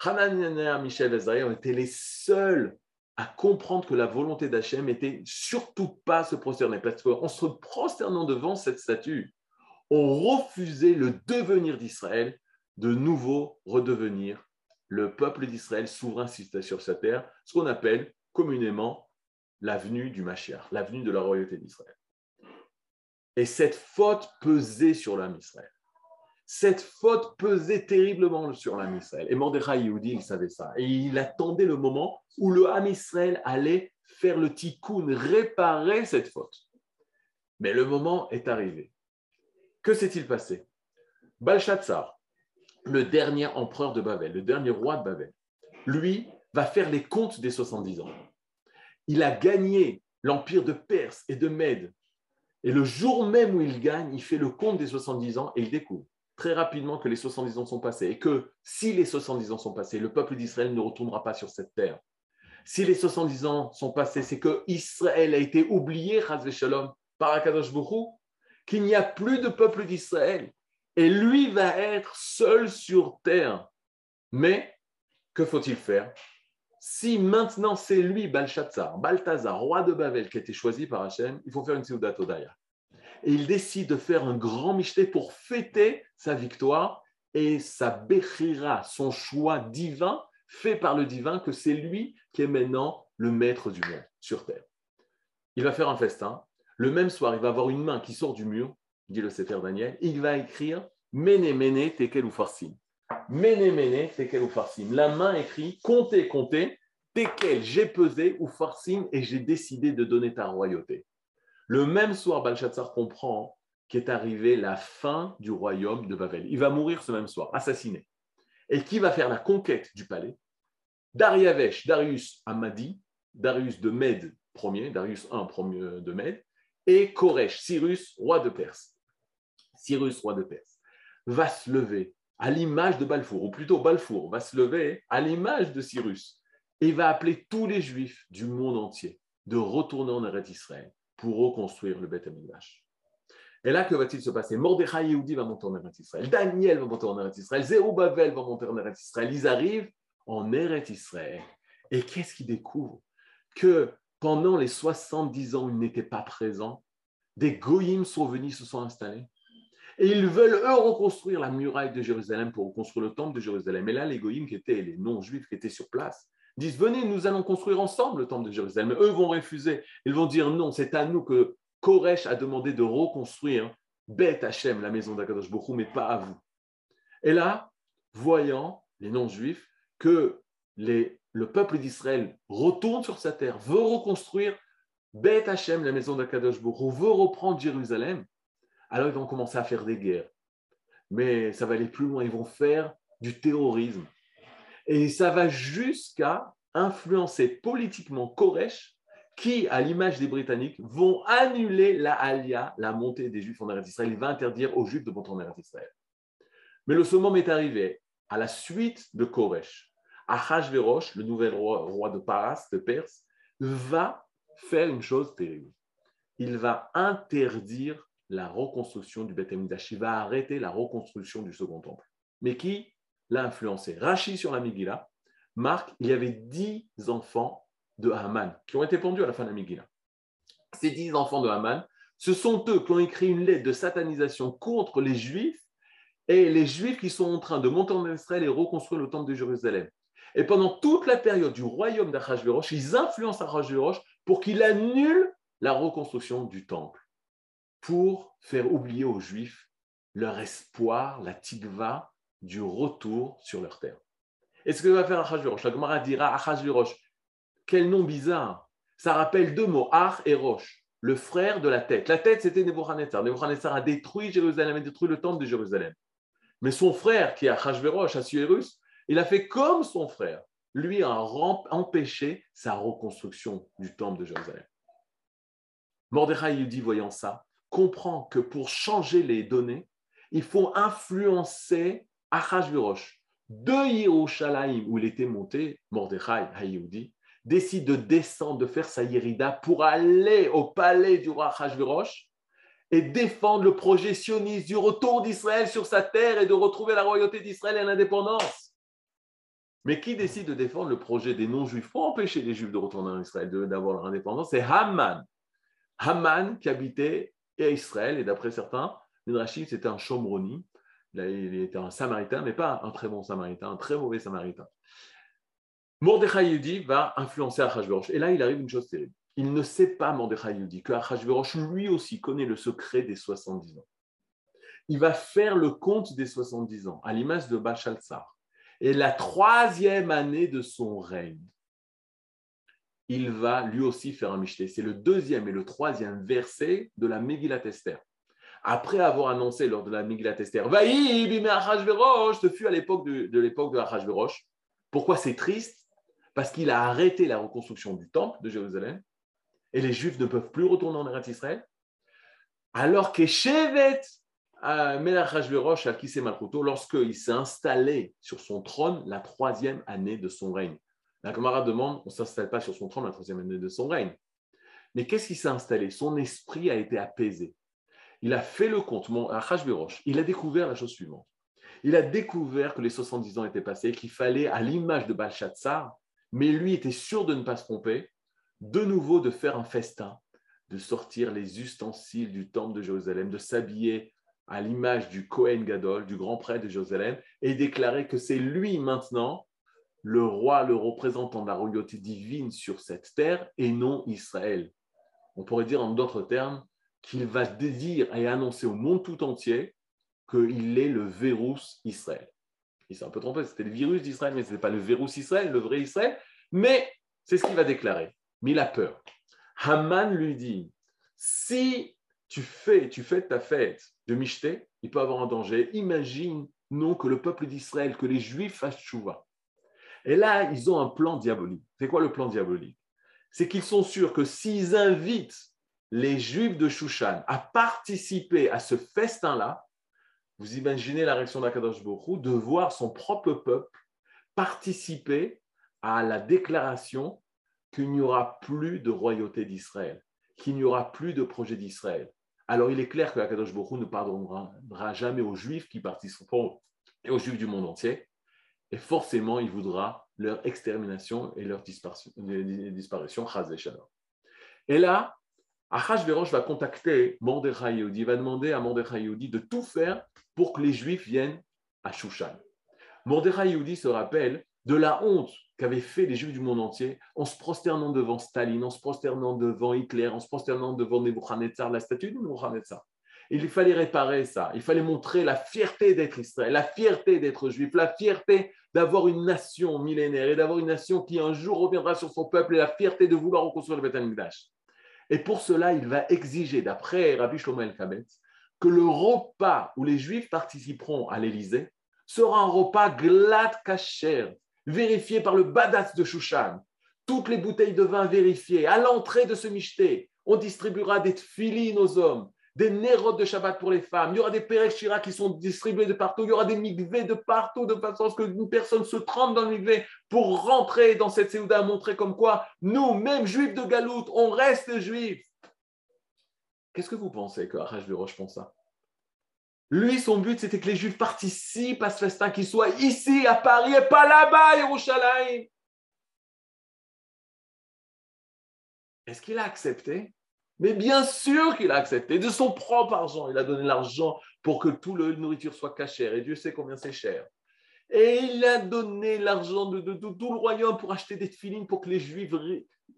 Hananiah, Michel et ont été les seuls à comprendre que la volonté d'Hachem était surtout pas se prosterner, parce qu'en se prosternant devant cette statue, on refusait le devenir d'Israël, de nouveau redevenir le peuple d'Israël souverain sur sa terre, ce qu'on appelle communément l'avenue du Mashiach, l'avenue de la royauté d'Israël. Et cette faute pesait sur l'âme Israël. Cette faute pesait terriblement sur l'âme Israël. Et Mordechai Yehudi, il savait ça. Et il attendait le moment où le âme Israël allait faire le tikkun, réparer cette faute. Mais le moment est arrivé. Que s'est-il passé? Balshazzar, le dernier empereur de Babel, le dernier roi de Babel, lui va faire les comptes des 70 ans. Il a gagné l'empire de Perse et de Mède. Et le jour même où il gagne, il fait le compte des 70 ans et il découvre très rapidement que les 70 ans sont passés et que si les 70 ans sont passés, le peuple d'Israël ne retournera pas sur cette terre. Si les 70 ans sont passés, c'est que Israël a été oublié, Shalom, par Akadosh qu'il n'y a plus de peuple d'Israël et lui va être seul sur terre. Mais que faut-il faire? Si maintenant c'est lui, Balshazzar, Balthazar, roi de Babel, qui a été choisi par Hachem, il faut faire une Seudat Odaya et il décide de faire un grand michté pour fêter sa victoire et sa béchira, son choix divin, fait par le divin, que c'est lui qui est maintenant le maître du monde sur terre. Il va faire un festin. Le même soir, il va avoir une main qui sort du mur, dit le Sefer Daniel, il va écrire Mene Mene Tekel ou Farsim. Mene Mene Tekel ou Farsim. La main écrit Comptez, comptez, Tekel, j'ai pesé ou Farsim et j'ai décidé de donner ta royauté. Le même soir, Balshazzar comprend qu'est arrivée la fin du royaume de Babel. Il va mourir ce même soir, assassiné. Et qui va faire la conquête du palais? Dariavesh, Darius Amadi, Darius de Mède premier, Darius I de Mède, et Koresh, Cyrus, roi de Perse. Cyrus, roi de Perse, va se lever à l'image de Balfour, ou plutôt Balfour va se lever à l'image de Cyrus, et va appeler tous les juifs du monde entier de retourner en Eretz Israël pour reconstruire le Beth Amikdash. Et là, que va-t-il se passer? Mordechai Yehudi va monter en Eretz Israël, Daniel va monter en Eretz Israël, Zerubbabel va monter en Eretz Israël. Ils arrivent en Eretz Israël. Et qu'est-ce qu'ils découvrent? Que pendant les 70 ans où ils n'étaient pas présents, des goyim sont venus, se sont installés. Et ils veulent, eux, reconstruire la muraille de Jérusalem pour reconstruire le temple de Jérusalem. Et là, les goyim qui étaient les non-juifs qui étaient sur place, disent venez, nous allons construire ensemble le temple de Jérusalem. Mais eux vont refuser. Ils vont dire non, c'est à nous que Koresh a demandé de reconstruire Beth Hachem, la maison d'Akadosh Bokhu, mais pas à vous. Et là, voyant les non-juifs que le peuple d'Israël retourne sur sa terre, veut reconstruire Beth Hachem, la maison d'Akadosh Bokhu, veut reprendre Jérusalem, alors ils vont commencer à faire des guerres. Mais ça va aller plus loin, ils vont faire du terrorisme. Et ça va jusqu'à influencer politiquement Koresh, qui, à l'image des Britanniques, vont annuler la Alia, la montée des Juifs en Eretz Israël. Il va interdire aux Juifs de monter en Eretz Israël. Mais le summum est arrivé à la suite de Koresh. Achashverosh, le nouvel roi, de Paras, de Perse, va faire une chose terrible. Il va interdire la reconstruction du Beth Amikdash. Va arrêter la reconstruction du Second Temple. Mais qui l'a influencé? Rachid sur la Megillah marque il y avait dix enfants de Haman qui ont été pendus à la fin de la Megillah. Ces dix enfants de Haman, ce sont eux qui ont écrit une lettre de satanisation contre les Juifs et les Juifs qui sont en train de monter en Israël et reconstruire le temple de Jérusalem. Et pendant toute la période du royaume d'Achashverosh, ils influencent Achashverosh pour qu'il annule la reconstruction du temple, pour faire oublier aux Juifs leur espoir, la tikva du retour sur leur terre. Et ce que va faire Achashverosh La Gemara dira Achashverosh. Quel nom bizarre Ça rappelle deux mots, Ar et Roche, le frère de la tête. La tête, c'était Nebuchadnezzar. Nebuchadnezzar a détruit Jérusalem, a détruit le temple de Jérusalem. Mais son frère, qui est Achashverosh, Assuérus, il a fait comme son frère. Lui a empêché sa reconstruction du temple de Jérusalem. Mordechai dit, voyant ça, comprend que pour changer les données, il faut influencer Achashverosh de Yerushalayim, où il était monté, Mordechai, Hayoudi, décide de descendre, de faire sa yérida pour aller au palais du roi Achashverosh et défendre le projet sioniste du retour d'Israël sur sa terre et de retrouver la royauté d'Israël et l'indépendance. Mais qui décide de défendre le projet des non-juifs pour empêcher les juifs de retourner en Israël, d'avoir leur indépendance? C'est Haman. Haman qui habitait à Israël, et d'après certains, Midrashim, c'était un Shomroni, il était un samaritain, mais pas un très bon samaritain, un très mauvais samaritain. Mordechai Yudi va influencer Achashverosh. Et là, il arrive une chose terrible. Il ne sait pas, Mordechai Yudi, que Achashverosh lui aussi connaît le secret des 70 ans. Il va faire le compte des 70 ans, à l'image de Bachalsar. Et la troisième année de son règne, il va lui aussi faire un michté. C'est le deuxième et le troisième verset de la Megillat Esther. Après avoir annoncé lors de la Megillat Esther, ce fut à l'époque de, de l'époque de. Pourquoi c'est triste? Parce qu'il a arrêté la reconstruction du temple de Jérusalem et les Juifs ne peuvent plus retourner en Eretz Israël. Alors que Shevet euh, Melach Achashverosh al Malchuto, lorsqu'il s'est installé sur son trône la troisième année de son règne. La camarade demande, on ne s'installe pas sur son trône la troisième année de son règne. Mais qu'est-ce qui s'est installé? Son esprit a été apaisé. Il a fait le compte, mon il a découvert la chose suivante. Il a découvert que les 70 ans étaient passés, qu'il fallait, à l'image de Balshazzar, mais lui était sûr de ne pas se tromper, de nouveau de faire un festin, de sortir les ustensiles du temple de Jérusalem, de s'habiller à l'image du Kohen Gadol, du grand prêtre de Jérusalem, et déclarer que c'est lui maintenant le roi, le représentant de la royauté divine sur cette terre et non Israël. On pourrait dire en d'autres termes qu'il va dire et annoncer au monde tout entier qu'il est le virus Israël. Il s'est un peu trompé, c'était le virus d'Israël, mais ce n'est pas le virus Israël, le vrai Israël, mais c'est ce qu'il va déclarer. Mais il a peur. Haman lui dit, si tu fais, tu fais ta fête de Michté, il peut avoir un danger. Imagine, non, que le peuple d'Israël, que les Juifs fassent chouva. Et là, ils ont un plan diabolique. C'est quoi le plan diabolique? C'est qu'ils sont sûrs que s'ils invitent les Juifs de Shushan à participer à ce festin-là, vous imaginez la réaction d'Akadosh Bokhu de voir son propre peuple participer à la déclaration qu'il n'y aura plus de royauté d'Israël, qu'il n'y aura plus de projet d'Israël. Alors il est clair que Akadosh Baruch ne pardonnera jamais aux Juifs qui participeront et aux Juifs du monde entier, et forcément il voudra leur extermination et leur disparition, Et là, Achashverosh va contacter Mordechai Yehudi, va demander à Mordechai Yehudi de tout faire pour que les Juifs viennent à Shushan. Mordechai Yehudi se rappelle de la honte qu'avaient fait les Juifs du monde entier en se prosternant devant Staline, en se prosternant devant Hitler, en se prosternant devant Nebuchadnezzar, la statue de Nebuchadnezzar. Il fallait réparer ça. Il fallait montrer la fierté d'être Israël, la fierté d'être juif, la fierté d'avoir une nation millénaire et d'avoir une nation qui un jour reviendra sur son peuple et la fierté de vouloir reconstruire le Beth Amikdash. Et pour cela, il va exiger, d'après Rabbi Shlomo El que le repas où les Juifs participeront à l'Élysée sera un repas glad kasher, vérifié par le Badatz de Shushan. Toutes les bouteilles de vin vérifiées. À l'entrée de ce michté, on distribuera des tfilines aux hommes, des nérodes de Shabbat pour les femmes. Il y aura des Perek qui sont distribués de partout. Il y aura des mikvés de partout, de façon à ce que personne se trempe dans le mikvé pour rentrer dans cette Séouda, montrer comme quoi nous, même juifs de Galout, on reste juifs. Qu'est-ce que vous pensez que Roche pense ça? Lui, son but, c'était que les Juifs participent à ce festin, qu'ils soient ici, à Paris, et pas là-bas, à. Est-ce qu'il a accepté? Mais bien sûr qu'il a accepté. De son propre argent, il a donné l'argent pour que toute la nourriture soit cachère. Et Dieu sait combien c'est cher. Et il a donné l'argent de, tout le royaume pour acheter des filines pour que les Juifs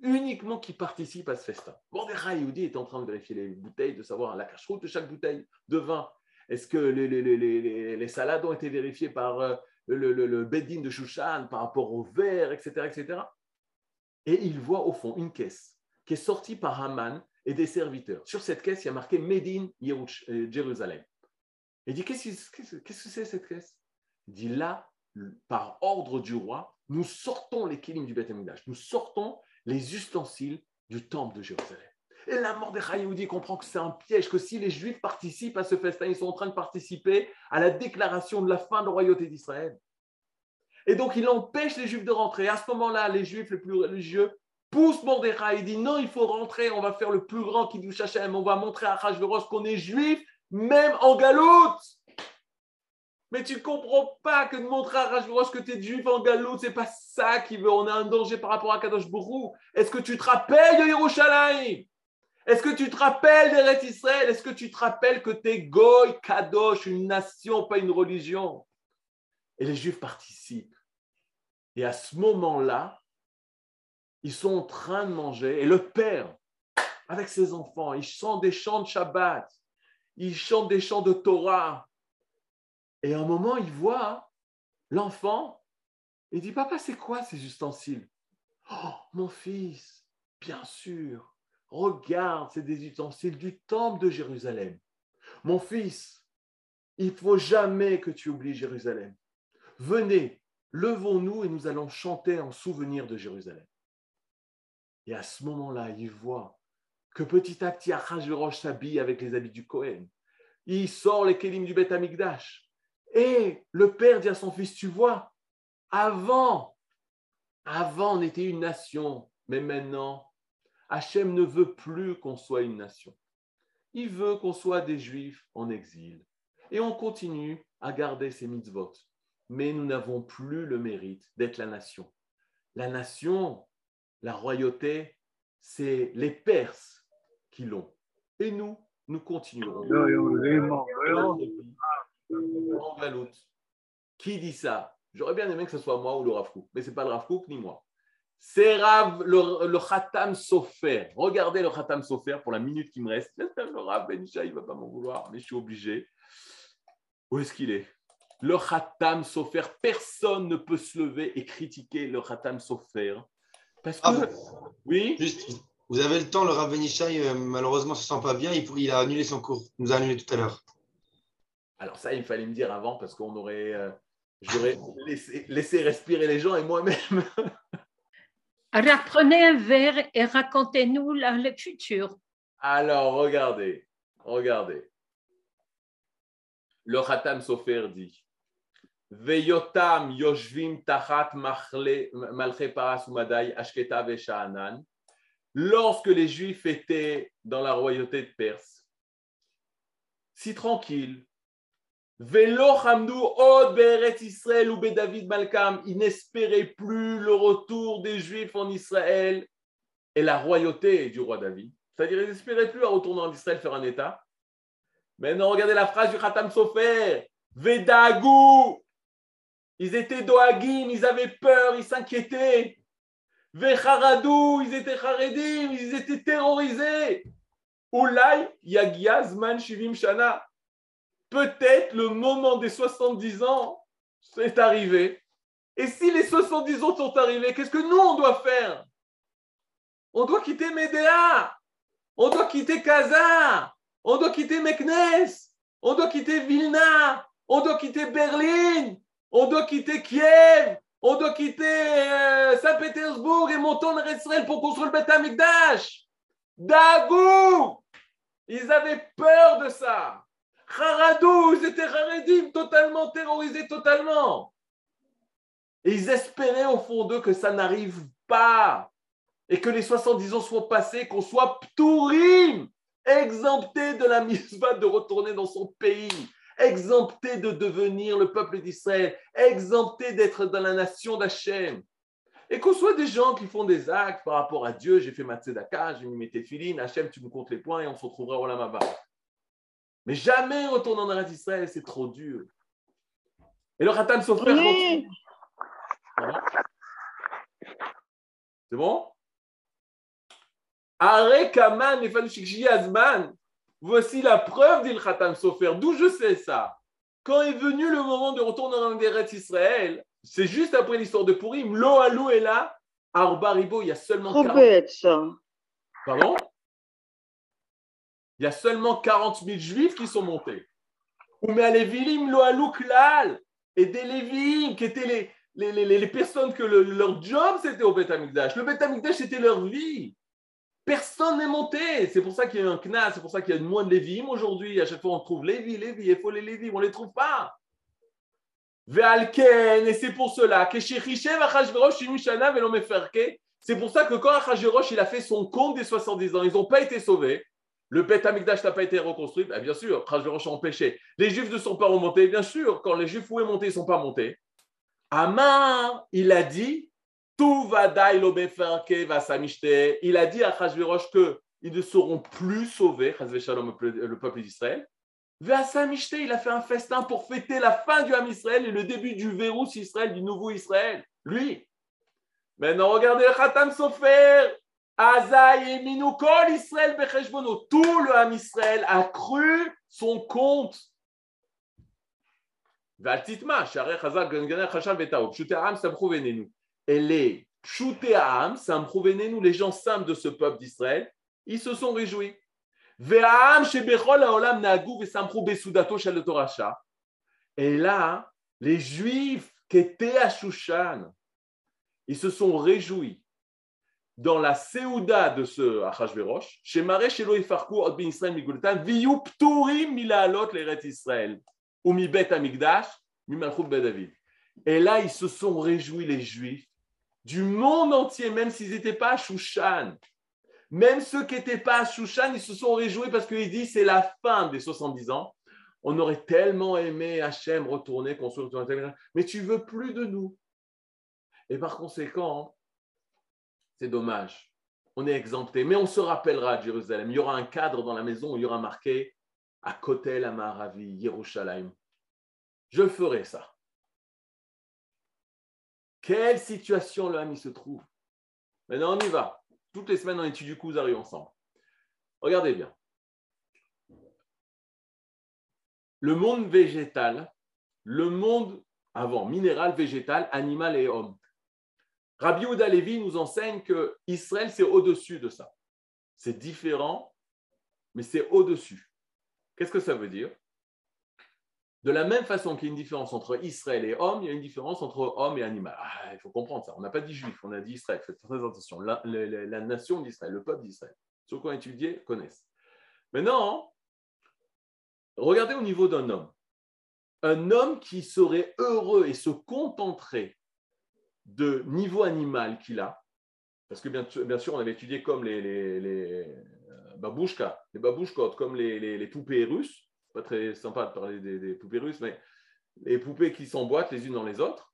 uniquement qui participent à ce festin. Mordechai Yehudi est en train de vérifier les bouteilles, de savoir la cache-route de chaque bouteille de vin. Est-ce que les, salades ont été vérifiées par euh, le, le, Bedin de Shushan par rapport au verre, etc., etc. Et il voit au fond une caisse qui est sortie par Haman et des serviteurs. Sur cette caisse, il y a marqué Medin euh, Jérusalem. Il dit Qu'est-ce que c'est cette caisse? Il dit Là, par ordre du roi, nous sortons les kilim du Beth nous sortons les ustensiles du temple de Jérusalem. Et la mort des Hayoudi comprend que c'est un piège, que si les Juifs participent à ce festin, ils sont en train de participer à la déclaration de la fin de la royauté d'Israël. Et donc, il empêche les Juifs de rentrer. À ce moment-là, les Juifs les plus religieux poussent Mordechai. Il dit non, il faut rentrer, on va faire le plus grand qui nous. On va montrer à Hachverosh qu'on est juif, même en galoute. Mais tu ne comprends pas que de montrer à Hachverosh que tu es juif en galoute, c'est pas ça qui veut. On a un danger par rapport à Kadosh Bourou. Est-ce que tu te rappelles de Yerushalayim? Est-ce que tu te rappelles d'Eretz Israël? Est-ce que tu te rappelles que tu es Goy, Kadosh, une nation, pas une religion? Et les Juifs participent. Et à ce moment-là, ils sont en train de manger. Et le père, avec ses enfants, il chante des chants de Shabbat. Il chante des chants de Torah. Et à un moment, il voit l'enfant. Il dit, papa, c'est quoi ces ustensiles? Oh, mon fils, bien sûr, Regarde, c'est des ustensiles du temple de Jérusalem. Mon fils, il faut jamais que tu oublies Jérusalem. Venez, levons-nous et nous allons chanter en souvenir de Jérusalem. Et à ce moment-là, il voit que petit à petit, Achashverosh s'habille avec les habits du Cohen. Il sort les kélim du Beth Amikdash. Et le père dit à son fils, tu vois, avant, avant on était une nation, mais maintenant Hachem ne veut plus qu'on soit une nation. Il veut qu'on soit des juifs en exil. Et on continue à garder ces mitzvot. Mais nous n'avons plus le mérite d'être la nation. La nation, la royauté, c'est les Perses qui l'ont. Et nous, nous continuerons. Qui dit ça? J'aurais bien aimé que ce soit moi ou le Rav mais ce n'est pas le Rav ni moi. C'est Rav, le, le Khatam Sofer. Regardez le Khatam Sofer pour la minute qui me reste. Le Rav Benisha, il ne va pas m'en vouloir, mais je suis obligé. Où est-ce qu'il est, Le Khatam Sofer. Personne ne peut se lever et critiquer le Khatam Sofer. Parce que. Ah, oui Juste, vous avez le temps, le Rav Benishai, euh, malheureusement, ne se sent pas bien. Il, il, a annulé son cours. Il nous a annulé tout à l'heure. Alors, ça, il fallait me dire avant parce qu'on aurait. Euh, j'aurais laissé, laissé respirer les gens et moi-même. Reprenez un verre et racontez-nous le futur. Alors, regardez, regardez. Le Khatam Sofer dit Veyotam yoshvim ashketa. Lorsque les Juifs étaient dans la royauté de Perse, si tranquille, od Israël ou David Malkam. Ils n'espéraient plus le retour des Juifs en Israël et la royauté du roi David. C'est-à-dire, ils n'espéraient plus à retourner en Israël faire un État. Maintenant, regardez la phrase du Khatam Sofer. Vedagou. Ils étaient doagim, ils avaient peur, ils s'inquiétaient. Vecharadou, ils étaient charedim, ils étaient terrorisés. Oulai yagiazman shivim shana. Peut-être le moment des 70 ans est arrivé. Et si les 70 ans sont arrivés, qu'est-ce que nous, on doit faire? On doit quitter Médéa, on doit quitter Kaza, on doit quitter Meknes, on doit quitter Vilna, on doit quitter Berlin, on doit quitter Kiev, on doit quitter euh, Saint-Pétersbourg et monter en Israël pour construire le Beth Amikdash. Dagou Ils avaient peur de ça. Haradou, ils étaient Haredim, totalement terrorisés, totalement. Et ils espéraient au fond d'eux que ça n'arrive pas et que les 70 ans soient passés, qu'on soit ptourim, exempté de la misva de retourner dans son pays, exempté de devenir le peuple d'Israël, exempté d'être dans la nation d'Hachem. Et qu'on soit des gens qui font des actes par rapport à Dieu, j'ai fait ma tzedaka, j'ai mis mes téfilines, Hachem, tu me comptes les points et on se retrouvera au Lamaba. Mais jamais retourner en Eretz Israël, c'est trop dur. Et le Khatam Sofer oui. C'est bon? Arekaman Azman. Voici la preuve, dit le Khatam Sofer. D'où je sais ça? Quand est venu le moment de retourner dans les Israël, c'est juste après l'histoire de Purim, Lo Alou est là, à Arbaribo, il y a seulement Trop 40... bête, ça. Pardon? Il y a seulement 40 000 juifs qui sont montés. Ou mais les Vilim Lo Alou Klal, et des Lévim, qui étaient les, les, les, les personnes que le- leur job c'était au Beth. Le Beth c'était leur vie. Personne n'est monté. C'est pour ça qu'il y a un knas, c'est pour ça qu'il y a moins de Lévim aujourd'hui. À chaque fois on trouve Lévi, Lévi, il faut les Lévim, on ne les trouve pas. Et c'est pour cela c'est pour ça que quand Achashverosh il a fait son compte des 70 ans, ils n'ont pas été sauvés. Le Beth Amikdash n'a pas été reconstruit, Ben, bien sûr, Achashverosh a empêché. Les Juifs ne sont pas remontés, bien sûr. Quand les Juifs voulaient monter, ils ne sont pas montés. Amar, il a dit, tout va beferke va. Il a dit à Achashverosh que ils ne seront plus sauvés, le peuple d'Israël. Samishte, il a fait un festin pour fêter la fin du Ham Israël et le début du Vérus Israël, du nouveau Israël. Lui. Maintenant, regardez le Khatam Sofer. Azaï et Minukol Israël Becheshbono. Tout le Ham Israël a cru son compte. Valtitma, Sharech Hazak Ganganer Chashal Betaob. Pshute Ham Et les Pshute Ham Venenu, les gens simples de ce peuple d'Israël, ils se sont réjouis. Et là, les Juifs qui étaient à Shushan, ils se sont réjouis dans la Séouda de ce Achashverosh, chez Maré Shelo Ifarku od ben Israël migultan, viyu pturim milalot l'eret Israël, ou mi bet amigdash, mi malchut bet David. Et là, ils se sont réjouis, les Juifs, du monde entier, même s'ils n'étaient pas à Shushan. Même ceux qui n'étaient pas à Shushan, ils se sont réjouis parce qu'ils disent c'est la fin des 70 ans. On aurait tellement aimé Hachem retourner, construire intégration, mais tu veux plus de nous. Et par conséquent, c'est dommage. On est exempté, mais on se rappellera Jérusalem. Il y aura un cadre dans la maison où il y aura marqué à Kotel Amaravi, Yerushalayim. Je ferai ça. Quelle situation le Ham se trouve Maintenant, on y va. Toutes les semaines, on étudie Kuzari ensemble. Regardez bien. Le monde végétal, le monde avant, minéral, végétal, animal et homme. Rabbi Yehuda Levi nous enseigne que Israël, c'est au-dessus de ça. C'est différent, mais c'est au-dessus. Qu'est-ce que ça veut dire De la même façon qu'il y a une différence entre Israël et homme, il y a une différence entre homme et animal. Ah, il faut comprendre ça. On n'a pas dit juif, on a dit Israël. Faites très attention. La, nation d'Israël, le peuple d'Israël. Ceux qui ont étudié connaissent. Maintenant, regardez au niveau d'un homme. Un homme qui serait heureux et se contenterait de niveau animal qu'il a, parce que bien, sûr- on avait étudié comme les, les, les euh, babouchkas, les babouchkotes, comme les, les- les poupées russes. Pas très sympa de parler des, des poupées russes, mais les poupées qui s'emboîtent les unes dans les autres.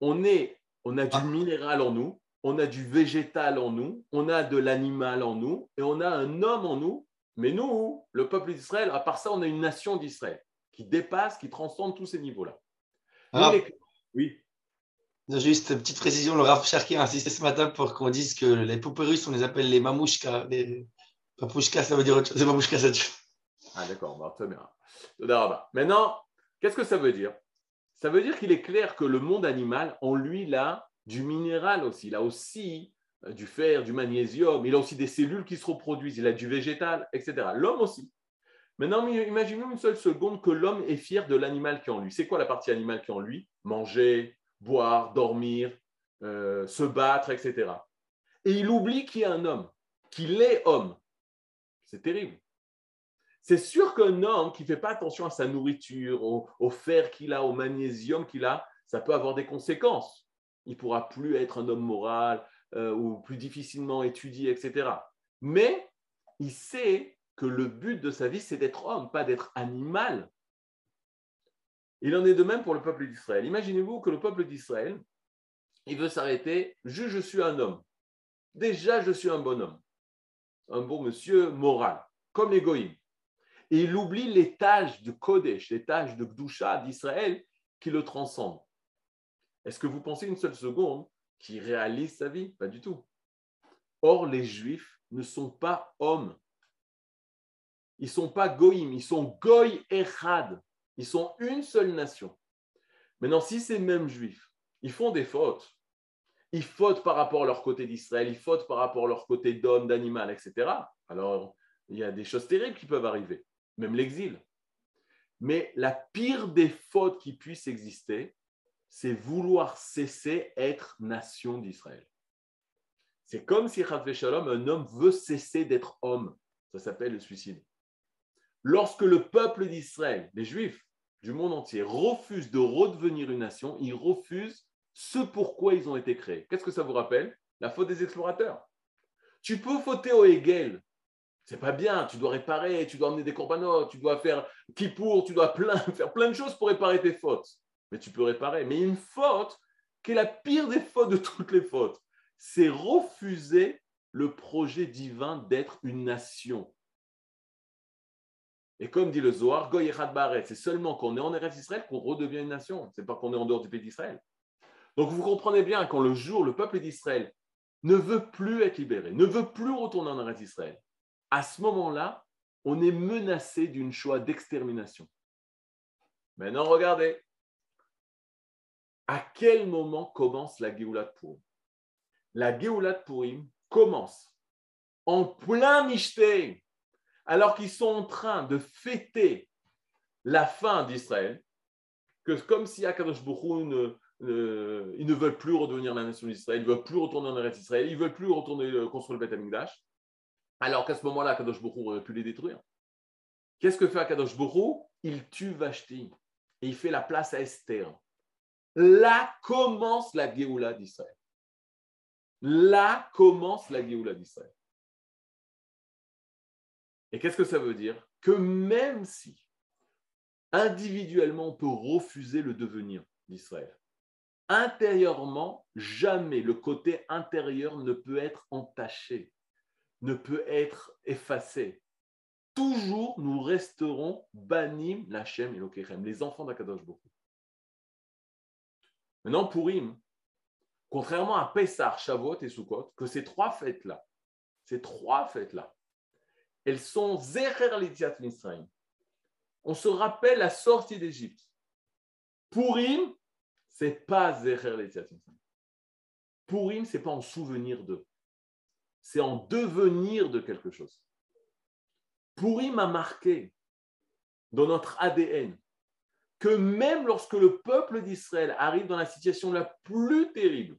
On, est, on a du Ah. minéral en nous, on a du végétal en nous, on a de l'animal en nous, et on a un homme en nous. Mais nous, le peuple d'Israël, à part ça, on a une nation d'Israël qui dépasse, qui transcende tous ces niveaux-là. Ah. les- Oui. Juste une petite précision, le Rav Cherki a insisté ce matin pour qu'on dise que les poupées russes, on les appelle les mamouchkas. Les papouchkas, ça veut dire autre chose. Les mamouchkas, ça dit. Ah d'accord, bah, très bien. Todarabah. Maintenant, qu'est-ce que ça veut dire? Ça veut dire qu'il est clair que le monde animal, en lui, a du minéral aussi. Il a aussi euh, du fer, du magnésium, il a aussi des cellules qui se reproduisent, il a du végétal, etc. L'homme aussi. Maintenant, imaginons une seule seconde que l'homme est fier de l'animal qui est en lui. C'est quoi la partie animale qui est en lui? Manger, boire, dormir, euh, se battre, etc. Et il oublie qu'il y a un homme, qu'il est homme. C'est terrible. C'est sûr qu'un homme qui ne fait pas attention à sa nourriture, au, fer qu'il a, au magnésium qu'il a, ça peut avoir des conséquences. Il ne pourra plus être un homme moral euh, ou plus difficilement étudié, etc. Mais il sait que le but de sa vie, c'est d'être homme, pas d'être animal. Il en est de même pour le peuple d'Israël. Imaginez-vous que le peuple d'Israël, il veut s'arrêter, je, suis un homme. Déjà, je suis un bon homme, un bon monsieur moral, comme les goïms. Et il oublie les tâches de Kodesh, les tâches de Gdusha d'Israël qui le transcendent. Est-ce que vous pensez une seule seconde qu'il réalise sa vie? Pas du tout. Or, les Juifs ne sont pas hommes. Ils ne sont pas goïm, ils sont goy echad. Ils sont une seule nation. Maintenant, si ces mêmes juifs, ils font des fautes, ils fautent par rapport à leur côté d'Israël, ils fautent par rapport à leur côté d'homme, d'animal, etc. Alors, il y a des choses terribles qui peuvent arriver, même l'exil. Mais la pire des fautes qui puissent exister, c'est vouloir cesser être nation d'Israël. C'est comme si, Shalom, un homme veut cesser d'être homme. Ça s'appelle le suicide. Lorsque le peuple d'Israël, les Juifs du monde entier, refusent de redevenir une nation, ils refusent ce pourquoi ils ont été créés. Qu'est-ce que ça vous rappelle? La faute des explorateurs. Tu peux fauter au Hegel. C'est pas bien, tu dois réparer, tu dois emmener des corbanotes, tu dois faire pour, tu dois faire plein de choses pour réparer tes fautes. Mais tu peux réparer. Mais une faute qui est la pire des fautes de toutes les fautes, c'est refuser le projet divin d'être une nation. Et comme dit le Zohar, c'est seulement quand on est en Eretz Israël qu'on redevient une nation. C'est pas qu'on est en dehors du pays d'Israël. Donc vous comprenez bien quand le jour, le peuple d'Israël ne veut plus être libéré, ne veut plus retourner en Eretz Israël, à ce moment-là, on est menacé d'une choix d'extermination. Maintenant, regardez. À quel moment commence la Géoula de Purim? La Géoula de Purim commence en plein Mishté, alors qu'ils sont en train de fêter la fin d'Israël, que comme si Akadosh Baruch ne, ils ne veulent plus redevenir la nation d'Israël, ils ne veulent plus retourner en Eretz Israël, ils ne veulent plus retourner euh, construire le Beth Amikdash, alors qu'à ce moment-là, Akadosh Baruch aurait pu les détruire. Qu'est-ce que fait Akadosh Baruch Il tue Vashti et il fait la place à Esther. Là commence la Géoula d'Israël. Là commence la Géoula d'Israël. Et qu'est-ce que ça veut dire? Que même si individuellement on peut refuser le devenir d'Israël, intérieurement, jamais le côté intérieur ne peut être entaché, ne peut être effacé. Toujours, nous resterons banim, Lachem et Lokechem, les enfants d'Akadosh Boko. Maintenant, Purim, contrairement à Pessah, Shavuot et Sukkot, que ces trois fêtes-là, ces trois fêtes-là, elles sont Zecher Litziat On se rappelle la sortie d'Égypte. Purim, c'est pas Zecher Litziat Purim, c'est pas en souvenir d'eux. C'est en devenir de quelque chose. Purim a marqué dans notre ADN que même lorsque le peuple d'Israël arrive dans la situation la plus terrible,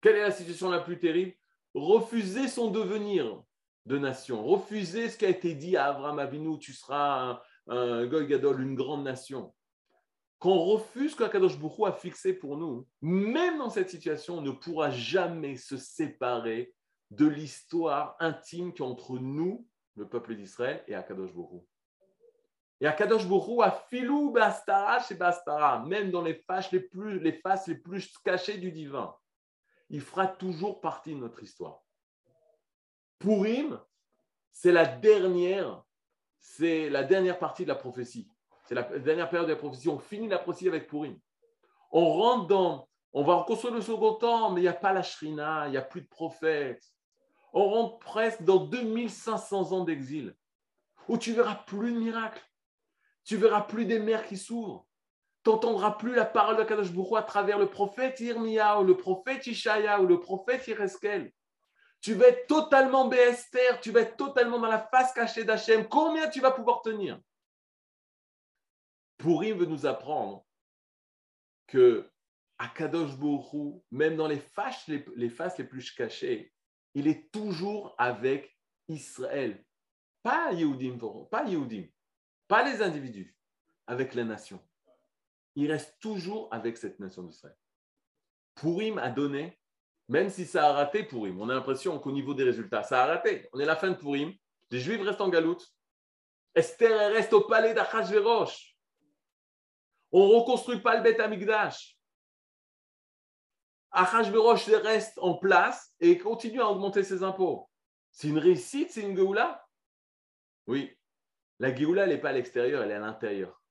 quelle est la situation la plus terrible? Refuser son devenir de nation, refuser ce qui a été dit à Abraham Avinu, tu seras un, un Gadol, une grande nation. Qu'on refuse ce qu'Akadosh Boukou a fixé pour nous, même dans cette situation, on ne pourra jamais se séparer de l'histoire intime qui entre nous, le peuple d'Israël, et Akadosh Boukou. Et Akadosh Boukou a filou bastara chez bastara, même dans les faces les plus, cachées du divin. Il fera toujours partie de notre histoire. Purim, c'est la dernière, c'est la dernière partie de la prophétie. C'est la dernière période de la prophétie. On finit la prophétie avec Purim. On rentre dans, on va reconstruire le second temps, mais il n'y a pas la Shrina, il n'y a plus de prophètes. On rentre presque dans 2500 ans d'exil, où tu verras plus de miracles. Tu verras plus des mers qui s'ouvrent. Tu n'entendras plus la parole de Kadosh Baruch à travers le prophète Irmia ou le prophète Ishaya ou le prophète Ireskel. Tu vas être totalement béester, tu vas être totalement dans la face cachée d'Hachem. Combien tu vas pouvoir tenir? Pourim veut nous apprendre que à Kadosh Baruch même dans les les, les faces les plus cachées, il est toujours avec Israël. Pas Yehudim, pas les individus, avec la nation. Il reste toujours avec cette nation d'Israël. Purim a donné, même si ça a raté Purim, on a l'impression qu'au niveau des résultats, ça a raté. On est à la fin de Purim, les Juifs restent en galoute. Esther reste au palais d'Achashverosh. On ne reconstruit pas le Beth Amikdash. Achashverosh reste en place et continue à augmenter ses impôts. C'est une réussite, c'est une Géoula? Oui, la Géoula, elle n'est pas à l'extérieur, elle est à l'intérieur.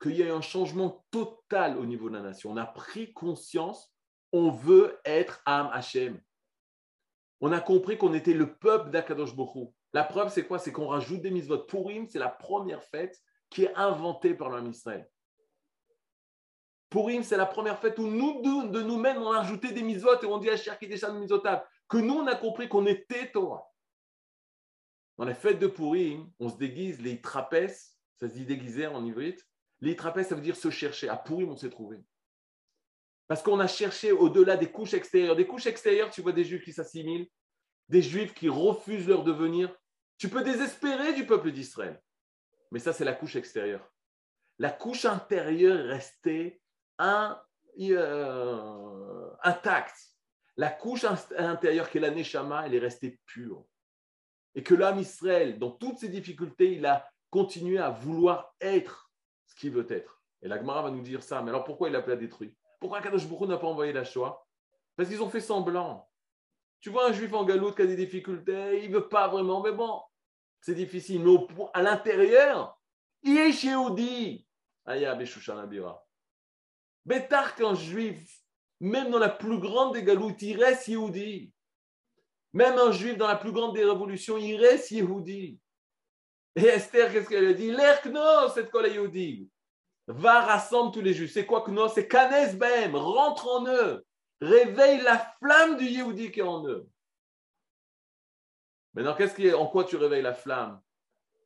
Qu'il y ait un changement total au niveau de la nation. On a pris conscience, on veut être Am Hashem. On a compris qu'on était le peuple d'Akadosh Bokhu. La preuve, c'est quoi? C'est qu'on rajoute des mises Purim, c'est la première fête qui est inventée par l'homme Israël. Purim, c'est la première fête où nous, de nous-mêmes, on a ajouté des misotes et on dit à Cher qui déjà misotables, que nous, on a compris qu'on était Torah. Dans la fête de Purim, on se déguise, les trapèzes, ça se dit déguiser en ivrite. Les trapèzes, ça veut dire se chercher. À Purim, on s'est trouvé. Parce qu'on a cherché au-delà des couches extérieures. Des couches extérieures, tu vois des juifs qui s'assimilent, des juifs qui refusent leur devenir. Tu peux désespérer du peuple d'Israël. Mais ça, c'est la couche extérieure. La couche intérieure est restée euh, intacte. La couche intérieure qui est la Neshama, elle est restée pure. Et que l'homme Israël, dans toutes ses difficultés, il a continué à vouloir être ce qu'il veut être. Et l'Agmara va nous dire ça. Mais alors pourquoi il a pas détruit Pourquoi Kadosh Baruch n'a pas envoyé la Shoah? Parce qu'ils ont fait semblant. Tu vois un juif en galoute qui a des difficultés, il ne veut pas vraiment, mais bon, c'est difficile. Mais à l'intérieur, il est chez Oudi. Aya Abira. Bétar qu'un juif, même dans la plus grande des galoutes, il reste Yehudi. Même un juif dans la plus grande des révolutions, il reste Yehudi. Et Esther, qu'est-ce qu'elle a dit L'Erkno, cette colle Yehudi. Va rassemble tous les juifs. C'est quoi Kno C'est Kanes Bem. Rentre en eux. Réveille la flamme du Yehudi qui est en eux. Maintenant, qu'est-ce en quoi tu réveilles la flamme?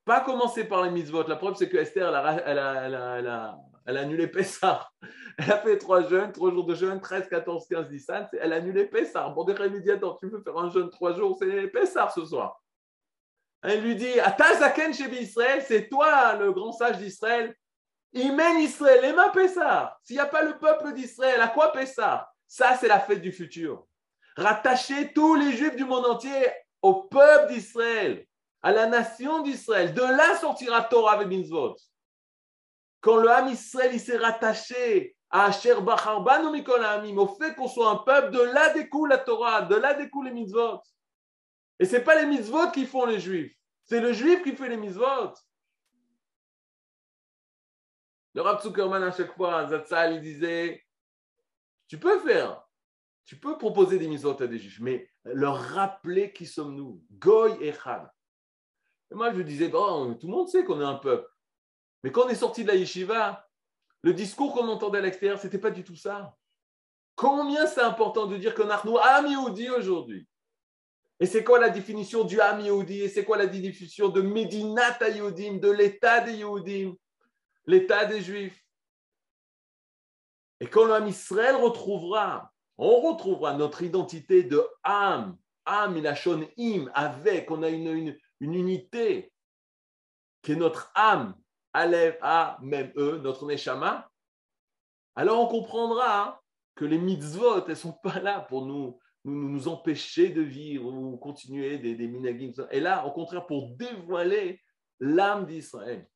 Pas commencer par les mitzvot. La preuve, c'est que Esther, elle a annulé Pessah. Elle a fait trois jeûnes, trois jours de jeûne, 13, 14, 15, 17. Elle a annulé Pessah. Bon, des immédiatement, tu veux faire un jeûne trois jours, c'est Pessah ce soir. Elle lui dit Atazaken chez Israël, c'est toi le grand sage d'Israël. Il mène Israël, et ma Pessah. S'il n'y a pas le peuple d'Israël, à quoi Pessah Ça, c'est la fête du futur. Rattacher tous les juifs du monde entier au peuple d'Israël, à la nation d'Israël. De là sortira Torah et Mitzvot. Quand le Ham Israël s'est rattaché au fait qu'on soit un peuple, de là découle la Torah, de là découle les mitzvot. Et ce n'est pas les mitzvot qui font les juifs, c'est le juif qui fait les mitzvot. Le Rav Zuckerman, à chaque fois, Zatzal, il disait Tu peux faire, tu peux proposer des mitzvot à des juifs, mais leur rappeler qui sommes-nous Goy et Chad. Et moi, je disais bon, Tout le monde sait qu'on est un peuple. Mais quand on est sorti de la yeshiva, le discours qu'on entendait à l'extérieur, ce n'était pas du tout ça. Combien c'est important de dire qu'on a nous Am aujourd'hui? Et c'est quoi la définition du Am Et c'est quoi la définition de Medinat Yehudim, de l'état des Yehudim, l'état des Juifs? Et quand l'âme Israël retrouvera, on retrouvera notre identité de Am, Am, Ilachon, Im, avec, on a une, une, une unité qui est notre âme, Aleph, A, même E, notre Neshama, alors on comprendra hein, que les mitzvot, elles ne sont pas là pour nous, nous, nous empêcher de vivre ou continuer des, des minagim. Et là, au contraire, pour dévoiler l'âme d'Israël.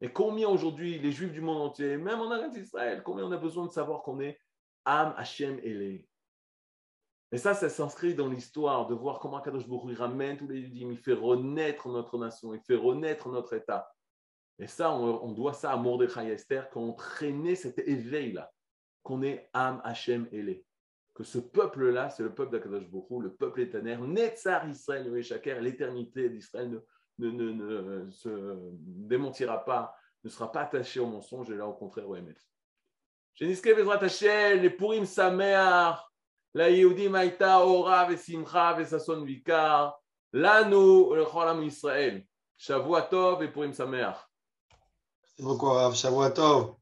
Et combien aujourd'hui, les juifs du monde entier, même en Arrêt d'Israël, combien on a besoin de savoir qu'on est âme Hachem Elé. Et ça, ça s'inscrit dans l'histoire de voir comment Kadosh Baruch ramène tous les juifs, il fait renaître notre nation, il fait renaître notre État. Et ça, on, doit ça à Mordechai et Esther, qui ont traîné cet éveil-là, qu'on est Am Hashem Elé. Que ce peuple-là, c'est le peuple d'Akadosh Bokhu, le peuple éternel, Netzar Israël, l'éternité d'Israël ne, ne, ne, se démentira pas, ne sera pas attaché au mensonge, et là, au contraire, au Emet. Jeniske Bezrat Hashem, les Purim Sameach, la Yehudim Aïta, Ora, Vesimcha, Vesason Vikar, Lanu, le Cholam Israël. Shavua Tov et Purim Sameach. Merci beaucoup, Rav. Tov.